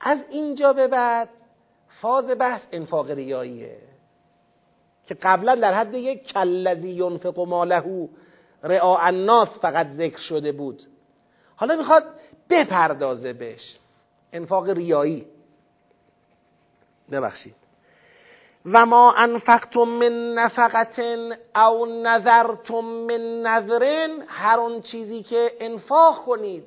از اینجا به بعد فاز بحث انفاق ریاییه. که قبلا در حد یک کلذی ینفق ماله رعا الناس فقط ذکر شده بود. حالا می‌خواد بپردازه بهش. انفاق ریایی. ببخشید. و ما انفقتم من نفقت او نظرتم من نظرن هر اون چیزی که انفاق کنید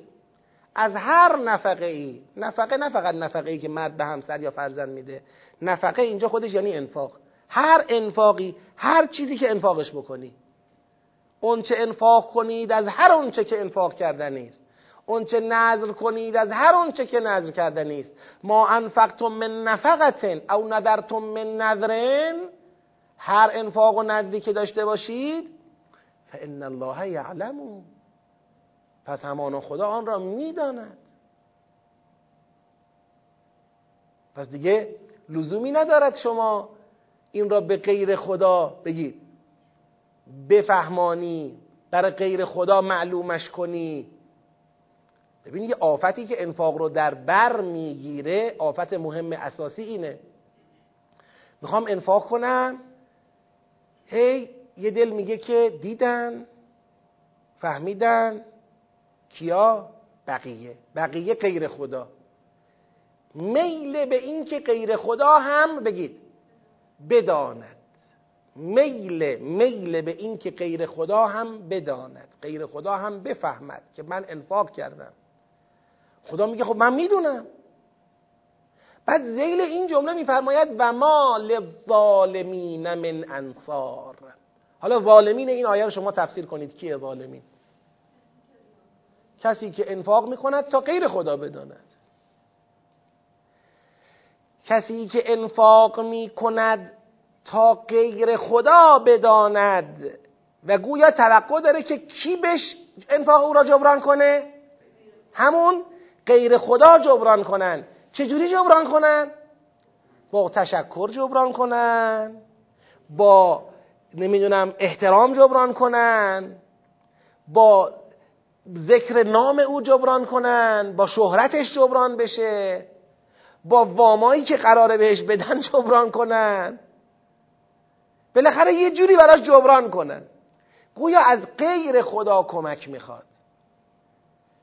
از هر نفقه ای نفقه نه فقط نفقه ای که مرد به همسر یا فرزند میده نفقه اینجا خودش یعنی انفاق. هر انفاقی هر چیزی که انفاقش بکنی. اون چه انفاق کنید از هر اونچه که انفاق کردن نیست. اون چه نظر کنید از هر اونچه که نظر کرده نیست. ما انفقتم من نفقتن او نظرتم من نظرن هر انفاق و نظری که داشته باشید فان الله یعلمو پس همان خدا آن را می‌داند. پس دیگه لزومی ندارد شما این را به غیر خدا بگید بفهمانی برای غیر خدا معلومش کنی. ببین یه آفتی که انفاق رو در بر می‌گیره آفت مهم اساسی اینه. می‌خوام انفاق کنم. هی یه دل میگه که دیدن فهمیدن کیا؟ بقیه. بقیه غیر خدا. میل به این که غیر خدا هم بگید. بداند. میل میل به این که غیر خدا هم بداند. غیر خدا هم بفهمد که من انفاق کردم. خدا میگه خب من می‌دونم. بعد زیل این جمله میفرماید و ما للظالمین من انصار. حالا ظالمین این آیه رو شما تفسیر کنید. کیه ظالمین؟ کسی که انفاق می‌کند تا غیر خدا بداند. کسی که انفاق می‌کند تا غیر خدا بداند. و گویا توقع داره که کی بهش انفاق او را جبران کنه؟ همون غیر خدا جبران کنن. چجوری جبران کنن؟ با تشکر جبران کنن. با نمی‌دونم احترام جبران کنن. با ذکر نام او جبران کنن. با شهرتش جبران بشه. با وامایی که قراره بهش بدن [LAUGHS] جبران کنن. بالاخره یه جوری براش جبران کنن. گویا از غیر خدا کمک می‌خواد.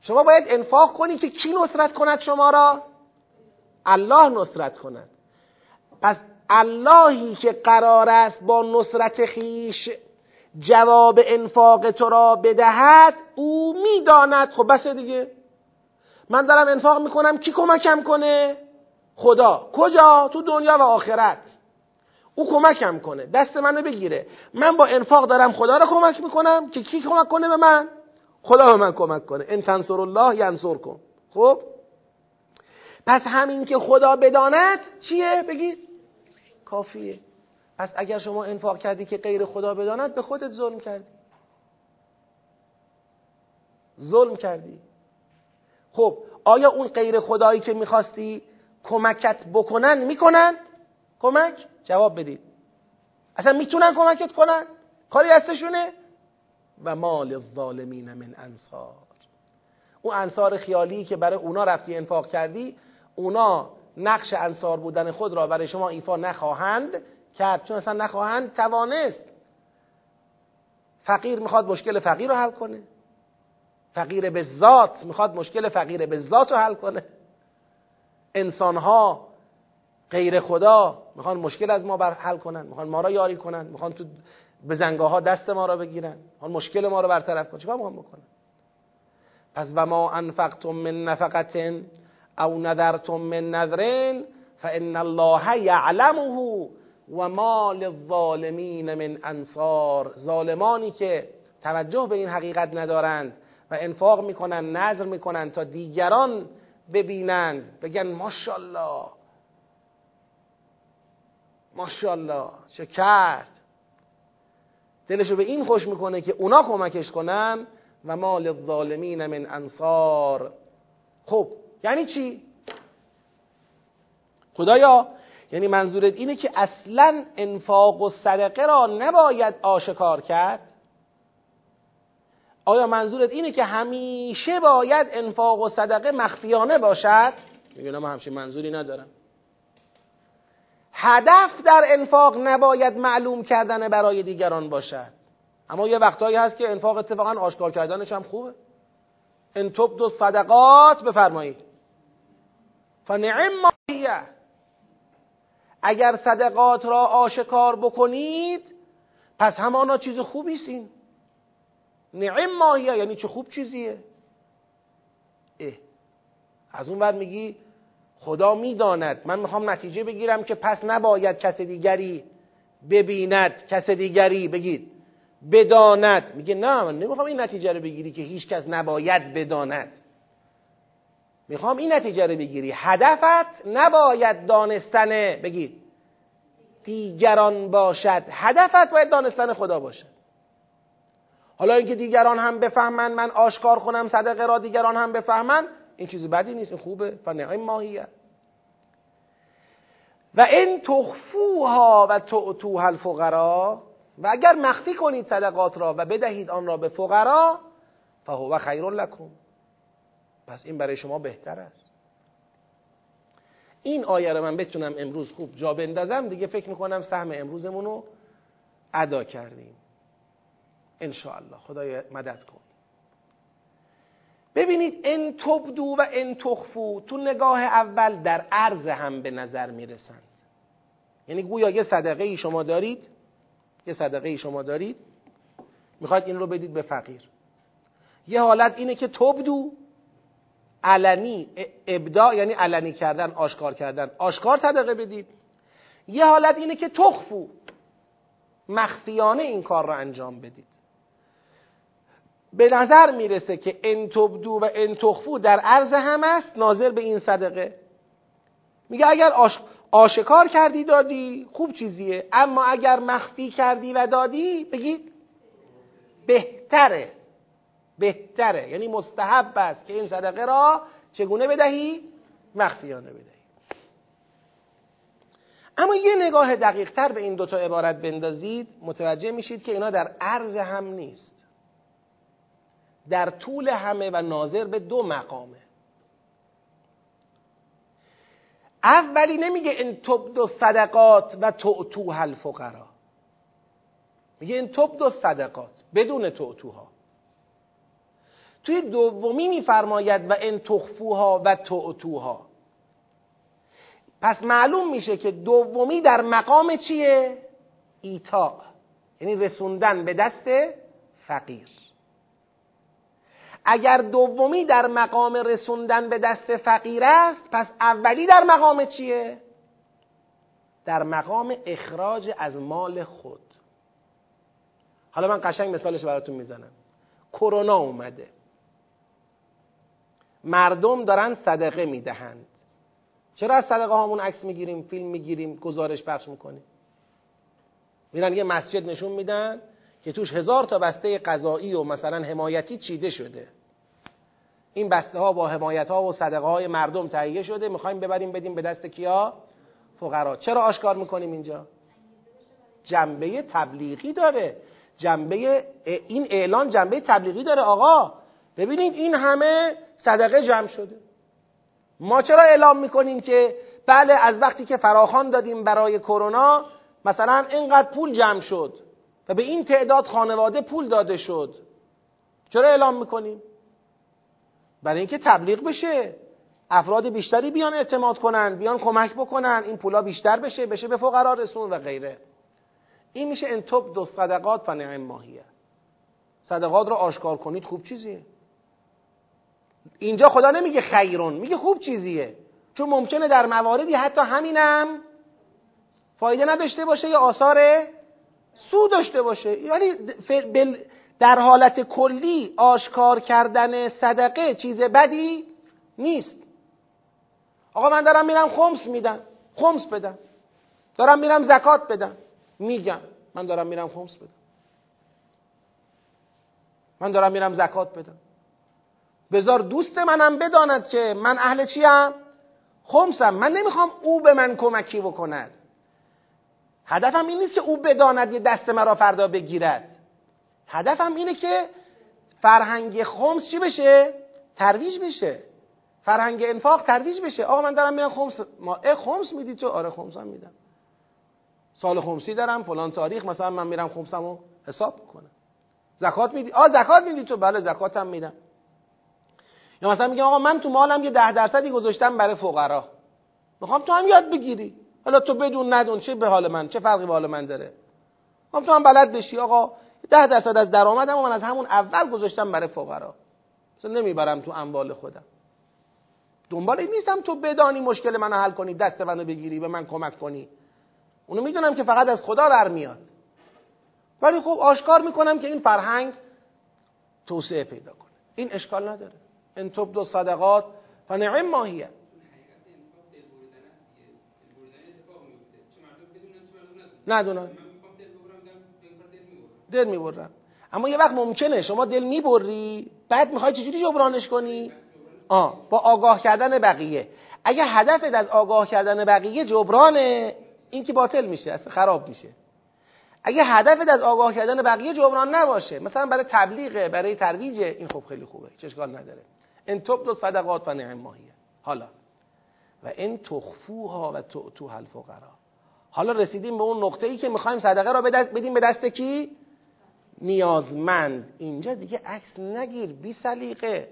شما باید انفاق کنید که کی نصرت کند شما را؟ الله نصرت کند. پس اللهی که قرار است با نصرت خیش جواب انفاق تو را بدهد او می‌داند. خب بس دیگه. من دارم انفاق می‌کنم کی کمکم کنه؟ خدا کجا؟ تو دنیا و آخرت. او کمکم کنه دست منو بگیره. من با انفاق دارم خدا را کمک می‌کنم که کی کمک کنه به من؟ خدا به من کمک کنه. ان تنصر الله ینصر کن خب؟ پس همین که خدا بداند چیه؟ بگید کافیه. پس اگر شما انفاق کردی که غیر خدا بداند به خودت ظلم کردی. ظلم کردی. خب آیا اون غیر خدایی که می‌خواستی کمکت بکنن می‌کنن؟ کمک؟ جواب بدید. اصلا می‌تونن کمکت کنن؟ کاری دستشونه؟ و مال الظالمین من انصار. اون انصار خیالی که برای اونا رفتی انفاق کردی اونا نقش انصار بودن خود را برای شما ایفا نخواهند کرد. چون اصلا نخواهند توانست. فقیر می‌خواد مشکل فقیر رو حل کنه. فقیر به ذات می‌خواد مشکل فقیر به ذات رو حل کنه. انسانها غیر خدا می‌خوان مشکل از ما بر حل کنن می‌خوان ما را یاری کنن می‌خوان تو به ها دست ما را بگیرن می‌خوان مشکل ما را برطرف کنن. چیکار می‌خوان بکنن؟ پس و ما انفقتم من نفقت او نذرتم من نذرین فان الله یعلمه و ما للظالمین من انصار. ظالمانی که توجه به این حقیقت ندارند و انفاق می‌کنن نظر می‌کنن تا دیگران ببینند. بگن ماشاءالله. ماشاءالله. چه کرد؟ دلشو به این خوش می‌کنه که اونا کمکش کنن و مال الظالمین من انصار. خب یعنی چی؟ خدایا یعنی منظورت اینه که اصلا انفاق و صدقه را نباید آشکار کرد؟ آیا منظورت اینه که همیشه باید انفاق و صدقه مخفیانه باشد؟ میگه من همچین منظوری ندارم. هدف در انفاق نباید معلوم کردن برای دیگران باشد. اما یه وقتهایی هست که انفاق اتفاقا آشکار کردنش هم خوبه. ان دو صدقات بفرمایید. فنعم ماهیه. اگر صدقات را آشکار بکنید پس همانا چیز خوبی این نعم ماهیه یعنی چه خوب چیزیه؟ اه. از اون بعد میگی خدا می‌داند. من می‌خوام نتیجه بگیرم که پس نباید کس دیگری ببیند کس دیگری بگید. بداند. میگه نه من نمی‌خوام این نتیجه رو بگیری که هیچ کس نباید بداند. می‌خوام این نتیجه رو بگیری. هدفت نباید دانستن بگید دیگران باشد. هدفت باید دانستن خدا باشد. حالا اینکه دیگران هم بفهمن من آشکار کنم صدقه را دیگران هم بفهمن این چیز بدی نیست این خوبه. فنعم ماهیه. و این تخفوها و تعطوها الفقرا و اگر مخفی کنید صدقات را و بدهید آن را به فقرا فهو خیر لکم. پس این برای شما بهتر است. این آیه رو من بتونم امروز خوب جا بندازم دیگه فکر می‌کنم سهم امروزمون رو ادا کردیم. الله خدای مدد کن. ببینید ان تبدو و ان تخفو تو نگاه اول در عرض هم به نظر می‌رسند. یعنی گویا یه صدقه ای شما دارید یه صدقه ای شما دارید می‌خواید این رو بدید به فقیر. یه حالت اینه که تبدو علنی ابداع یعنی علنی کردن آشکار کردن. آشکار صدقه بدید. یه حالت اینه که تخفو. مخفیانه این کار رو انجام بدید. به نظر می‌رسه که ان تبدو و ان تخفو در عرض هم است ناظر به این صدقه. میگه اگر آش... آشکار کردی دادی خوب چیزیه. اما اگر مخفی کردی و دادی بگید بهتره بهتره. یعنی مستحب است که این صدقه را چگونه بدهی؟ مخفیانه بدهی. اما یه نگاه دقیق تر به این دوتا عبارت بندازید متوجه میشید که اینا در عرض هم نیست. در طول همه و ناظر به دو مقامه. اولی نمیگه این دو صدقات و تعتوها الفقرا میگه این دو صدقات بدون تعتوها توی دومی میفرماید و ان تخفوها و تعتوها پس معلوم میشه که دومی در مقام چیه؟ ایتا یعنی رسوندن به دست فقیر. اگر دومی در مقام رسوندن به دست فقیر است پس اولی در مقام چیه؟ در مقام اخراج از مال خود. حالا من قشنگ مثالش براتون می‌زنم. کرونا اومده. مردم دارن صدقه می‌دهند. چرا از صدقه هامون عکس می‌گیریم فیلم می‌گیریم گزارش پخش می‌کنیم؟ میرن یه مسجد نشون میدن که توش هزار تا بسته غذایی و مثلا حمایتی چیده شده. این بسته ها با حمایت ها و صدقه های مردم تهیه شده. می‌خوایم ببریم بدیم به دست کیا؟ فقرا. چرا آشکار می‌کنیم اینجا؟ جنبه تبلیغی داره. جنبه این اعلان جنبه تبلیغی داره. آقا ببینید این همه صدقه جمع شده. ما چرا اعلام می‌کنیم که بله از وقتی که فراخان دادیم برای کرونا مثلا اینقدر پول جمع شد و به این تعداد خانواده پول داده شد. چرا اعلام می‌کنیم؟ برای اینکه تبلیغ بشه. افراد بیشتری بیان اعتماد کنن بیان کمک بکنن این پولا بیشتر بشه بشه به فقرا رسون و غیره. این میشه انتوب دو صدقات و نعم ماهیه. صدقات رو آشکار کنید خوب چیزیه. اینجا خدا نمیگه خیرون میگه خوب چیزیه. چون ممکنه در مواردی حتی همینم فایده نداشته باشه یا آثار سو داشته باشه. یعنی در حالت کلی آشکار کردن صدقه چیز بدی نیست. آقا من دارم میرم خمس میدم خمس بدم. دارم میرم زکات بدم میگم. من دارم میرم خمس بدم. من دارم میرم زکات بدم. بذار دوست منم بداند که من اهل چیم؟ خمسم. من نمی‌خوام او به من کمکی بکند. هدفم این نیست که او بداند یه دست مرا فردا بگیرد. هدفم اینه که فرهنگ خمس چی بشه؟ ترویج بشه. فرهنگ انفاق ترویج بشه. آقا من دارم میرم خمس ما خمس میدی تو؟ آره خمسم میدم. سال خمسی دارم فلان تاریخ مثلا من میرم خمسمو حساب کنم زکات میدی؟ آ زکات میدی تو؟ بله زکاتم میدم. یا مثلا میگم آقا من تو مالم یه ده درصدی گذاشتم برای فقرا. می‌خوام تو هم یاد بگیری. حالا تو بدون ندون چه به حال من چه فرقی به حال من داره؟ می‌خوام تو هم بلد بشی. آقا ده درصد از درآمدم من از همون اول گذاشتم برای فقرا. مثلا نمی‌برم تو اموال خودم. دنبال این نیستم تو بدانی مشکل منو حل کنی دست منو بگیری به من کمک کنی. اونو می‌دونم که فقط از خدا برمیاد. ولی خب آشکار می‌کنم که این فرهنگ توسعه پیدا کنه. این اشکال نداره. ان دو صدقات فنعم ماهیه ندونن دل می‌برم. اما یه وقت ممکنه شما دل می‌بری بعد می‌خوای چجوری جبرانش کنی؟ آه با آگاه کردن بقیه. اگه هدفت از آگاه کردن بقیه جبرانه این که باطل میشه اصلا خراب میشه. اگه هدفت از آگاه کردن بقیه جبران نباشه مثلا برای تبلیغه برای ترویج این خب خیلی خوبه چه اشکال نداره. ان دو صدقات و نعم ماهیه. حالا. و این تخفوها و تعتوها الفقرا حالا رسیدیم به اون نقطه ای که می‌خوایم صدقه را بدیم به دست کی؟ نیازمند. اینجا دیگه عکس نگیر بی سلیقه.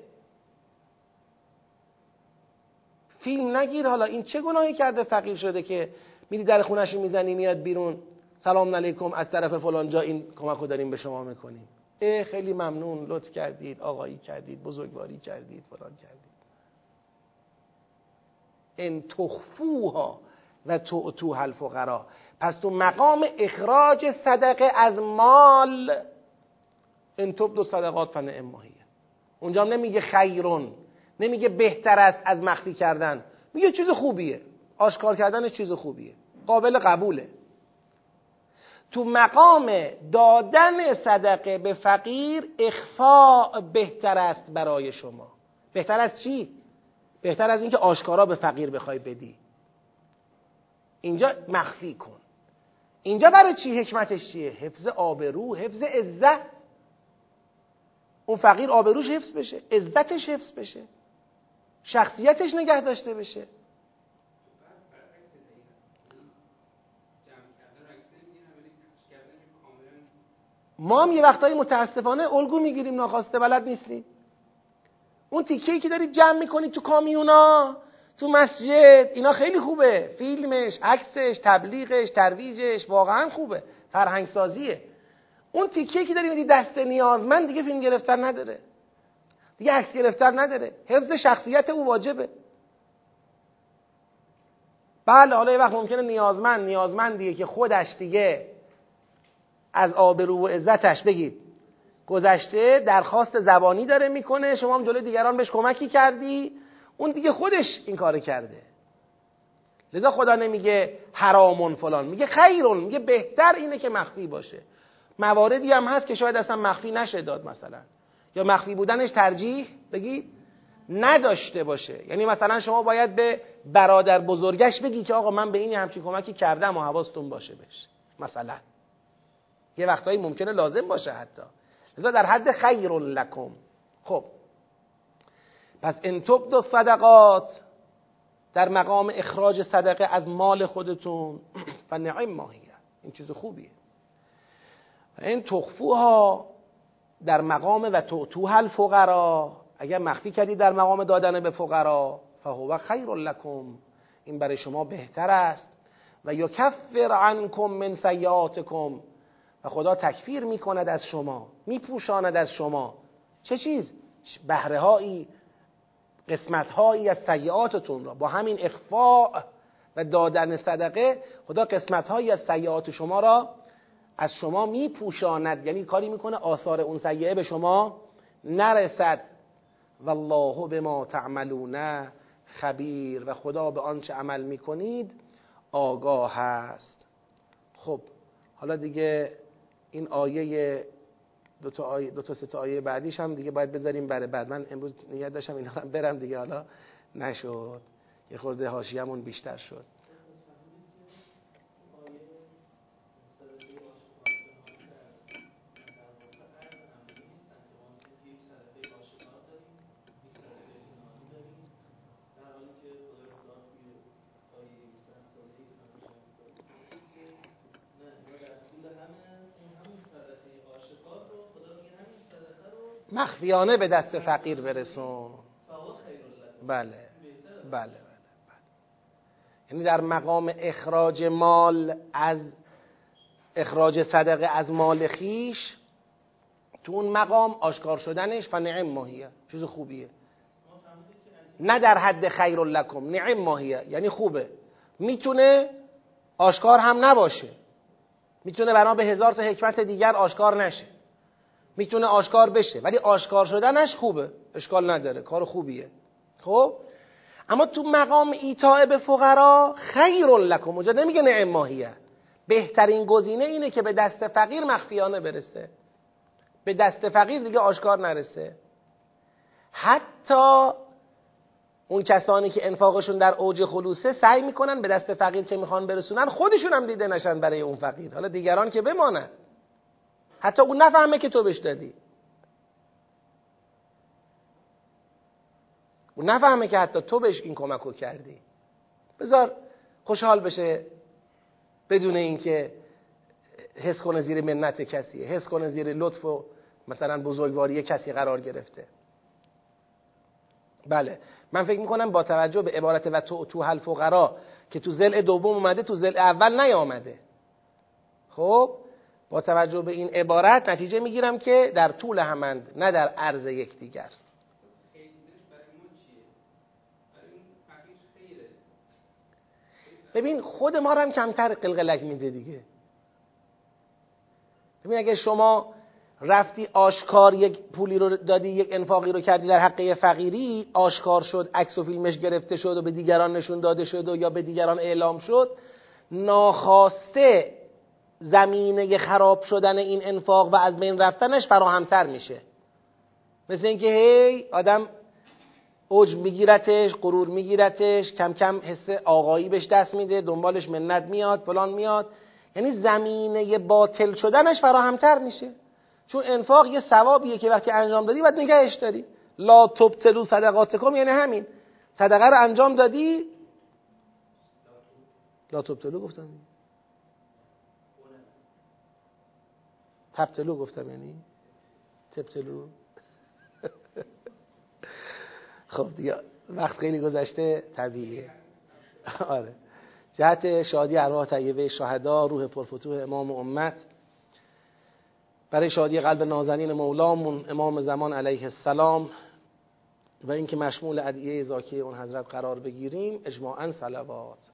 فیلم نگیر. حالا این چه گناهی کرده فقیر شده که میری در خونش می‌زنی میاد بیرون. سلام علیکم از طرف فلان جا این کمک رو داریم به شما می‌کنیم. اه خیلی ممنون. لطف کردید آقایی کردید بزرگواری کردید فلان کردید. ان تخفوها و تو الفقرا پس تو مقام اخراج صدقه از مال ان دو صدقات فن ماهیه. اونجا نمیگه خیرون نمیگه بهتر است از مخفی کردن. میگه چیز خوبیه. آشکار کردن چیز خوبیه. قابل قبوله. تو مقام دادن صدقه به فقیر اخفاء بهتر است برای شما. بهتر از چی؟ بهتر از اینکه آشکارا به فقیر بخوای بدی. اینجا مخفی کن. اینجا برای چی حکمتش چیه؟ حفظ آبرو حفظ عزت. اون فقیر آبروش حفظ بشه عزتش حفظ بشه شخصیتش نگه داشته بشه. ما هم یه وقتایی متاسفانه الگو می‌گیریم ناخواسته بلد نیستیم. اون تیکه که دارید جمع می‌کنید تو کامیونا تو مسجد اینا خیلی خوبه. فیلمش عکسش تبلیغش ترویجش واقعا خوبه. فرهنگ سازیه اون تیکه که داری میدی دست نیازمند دیگه فیلم گرفتن نداره. دیگه عکس گرفتن نداره. حفظ شخصیت او واجبه. بله حالا یه وقت ممکنه نیازمند نیازمندیه که خودش دیگه از آبرو و عزتش بگید. گذشته درخواست زبانی داره می‌کنه شما هم جلوی دیگران بهش کمکی کردی. اون دیگه خودش این کار کرده. لذا خدا نمیگه حرامون فلان میگه خیرون میگه بهتر اینه که مخفی باشه. مواردی هم هست که شاید اصلا مخفی نشه داد مثلا. یا مخفی بودنش ترجیح بگید نداشته باشه. یعنی مثلا شما باید به برادر بزرگش بگی که آقا من به این همچین کمکی کردم و حواستون باشه بشه مثلا. یه وقتهایی ممکنه لازم باشه حتی. لذا در حد خیر لکم. خب. پس ان دو صدقات در مقام اخراج صدقه از مال خودتون. [CLEARS THROAT] فنعم ماهیه. این چیز خوبیه. و این تخفوها در مقام و توتوها الفقرا اگر مخفی کردی در مقام دادن به فقرا فهو خیر لکم. این برای شما بهتر است. و یکفر عنکم من سیئاتکم. و خدا تکفیر می‌کند از شما میپوشاند از شما. چه چیز؟ بهره هایی قسمت هایی از سیعاتتون را. با همین اخفاء و دادن صدقه خدا قسمت هایی از سیعات شما را از شما میپوشاند. یعنی کاری می‌کنه آثار اون سیعه به شما نرسد. والله به ما تعملون خبیر. و خدا به آنچه عمل می‌کنید آگاه هست خب حالا دیگه این آیه دو تا, آیه دو تا سه تا آیه بعدیش هم دیگه باید بذاریم برای بعد. من امروز نیت داشتم اینا رو برم دیگه حالا نشد. یه خورده حاشیه‌مون بیشتر شد. مخفیانه به دست فقیر برسون. بله. بله بله, بله. یعنی در مقام اخراج مال از اخراج صدقه از مال خیش تو اون مقام آشکار شدنش فنعم ماهیه. چیز خوبیه. نه در حد خیر لکم نعم ماهیه. یعنی خوبه. می‌تونه آشکار هم نباشه. می‌تونه بنا به هزار تا حکمت دیگر آشکار نشه. می‌تونه آشکار بشه. ولی آشکار شدنش خوبه. اشکال نداره. کار خوبیه. خب؟ اما تو مقام ایتاء به فقرا خیر لکم. اونجا نمیگه نعم ماهیه. بهترین گزینه اینه که به دست فقیر مخفیانه برسه. به دست فقیر دیگه آشکار نرسه. حتی اون کسانی که انفاقشون در اوج خلوصه سعی می‌کنن به دست فقیر که می‌خوان برسونن خودشون هم دیده نشن برای اون فقیر. حالا دیگران که بمانن. حتی اون نفهمه که تو بهش دادی. اون نفهمه که حتی تو بهش این کمک رو کردی. بذار خوشحال بشه بدون اینکه حس کنه زیر منت کسیه. حس کنه زیر لطف و مثلا بزرگواری کسی قرار گرفته. بله. من فکر می‌کنم با توجه به عبارت و تو تو حل فقرا که تو زل دوم اومده تو زل اول نیامده. خب؟ با توجه به این عبارت نتیجه می‌گیرم که در طول همند نه در عرض یکدیگر. ببین خود ما رو هم کمتر قلقلک میده دیگه. ببین اگه شما رفتی آشکار یک پولی رو دادی یک انفاقی رو کردی در حقه فقیری آشکار شد عکس و فیلمش گرفته شد و به دیگران نشون داده شد و یا به دیگران اعلام شد ناخواسته زمینه خراب شدن این انفاق و از بین رفتنش فراهمتر میشه. مثل اینکه هی آدم اوج میگیرتش غرور میگیرتش کم کم حس آقایی بهش دست میده دنبالش منت میاد فلان میاد. یعنی زمینه باطل شدنش فراهمتر میشه. چون انفاق یه ثوابیه که وقتی انجام دادی باید نگهش داری. لا تبتلو صدقاتکم یعنی همین. صدقه رو انجام دادی؟ لا تبتلو گفتم. تبتلو گفتم یعنی؟ تبتلو؟ [LAUGHS] خب دیگه وقت خیلی گذشته طبیعیه. آره. جهت شادی ارواح طیبه شهدا روح پرفتوح امام امت. برای شادی قلب نازنین مولامون امام زمان علیه السلام. و اینکه مشمول ادعیه زاکی اون حضرت قرار بگیریم اجماعا صلوات.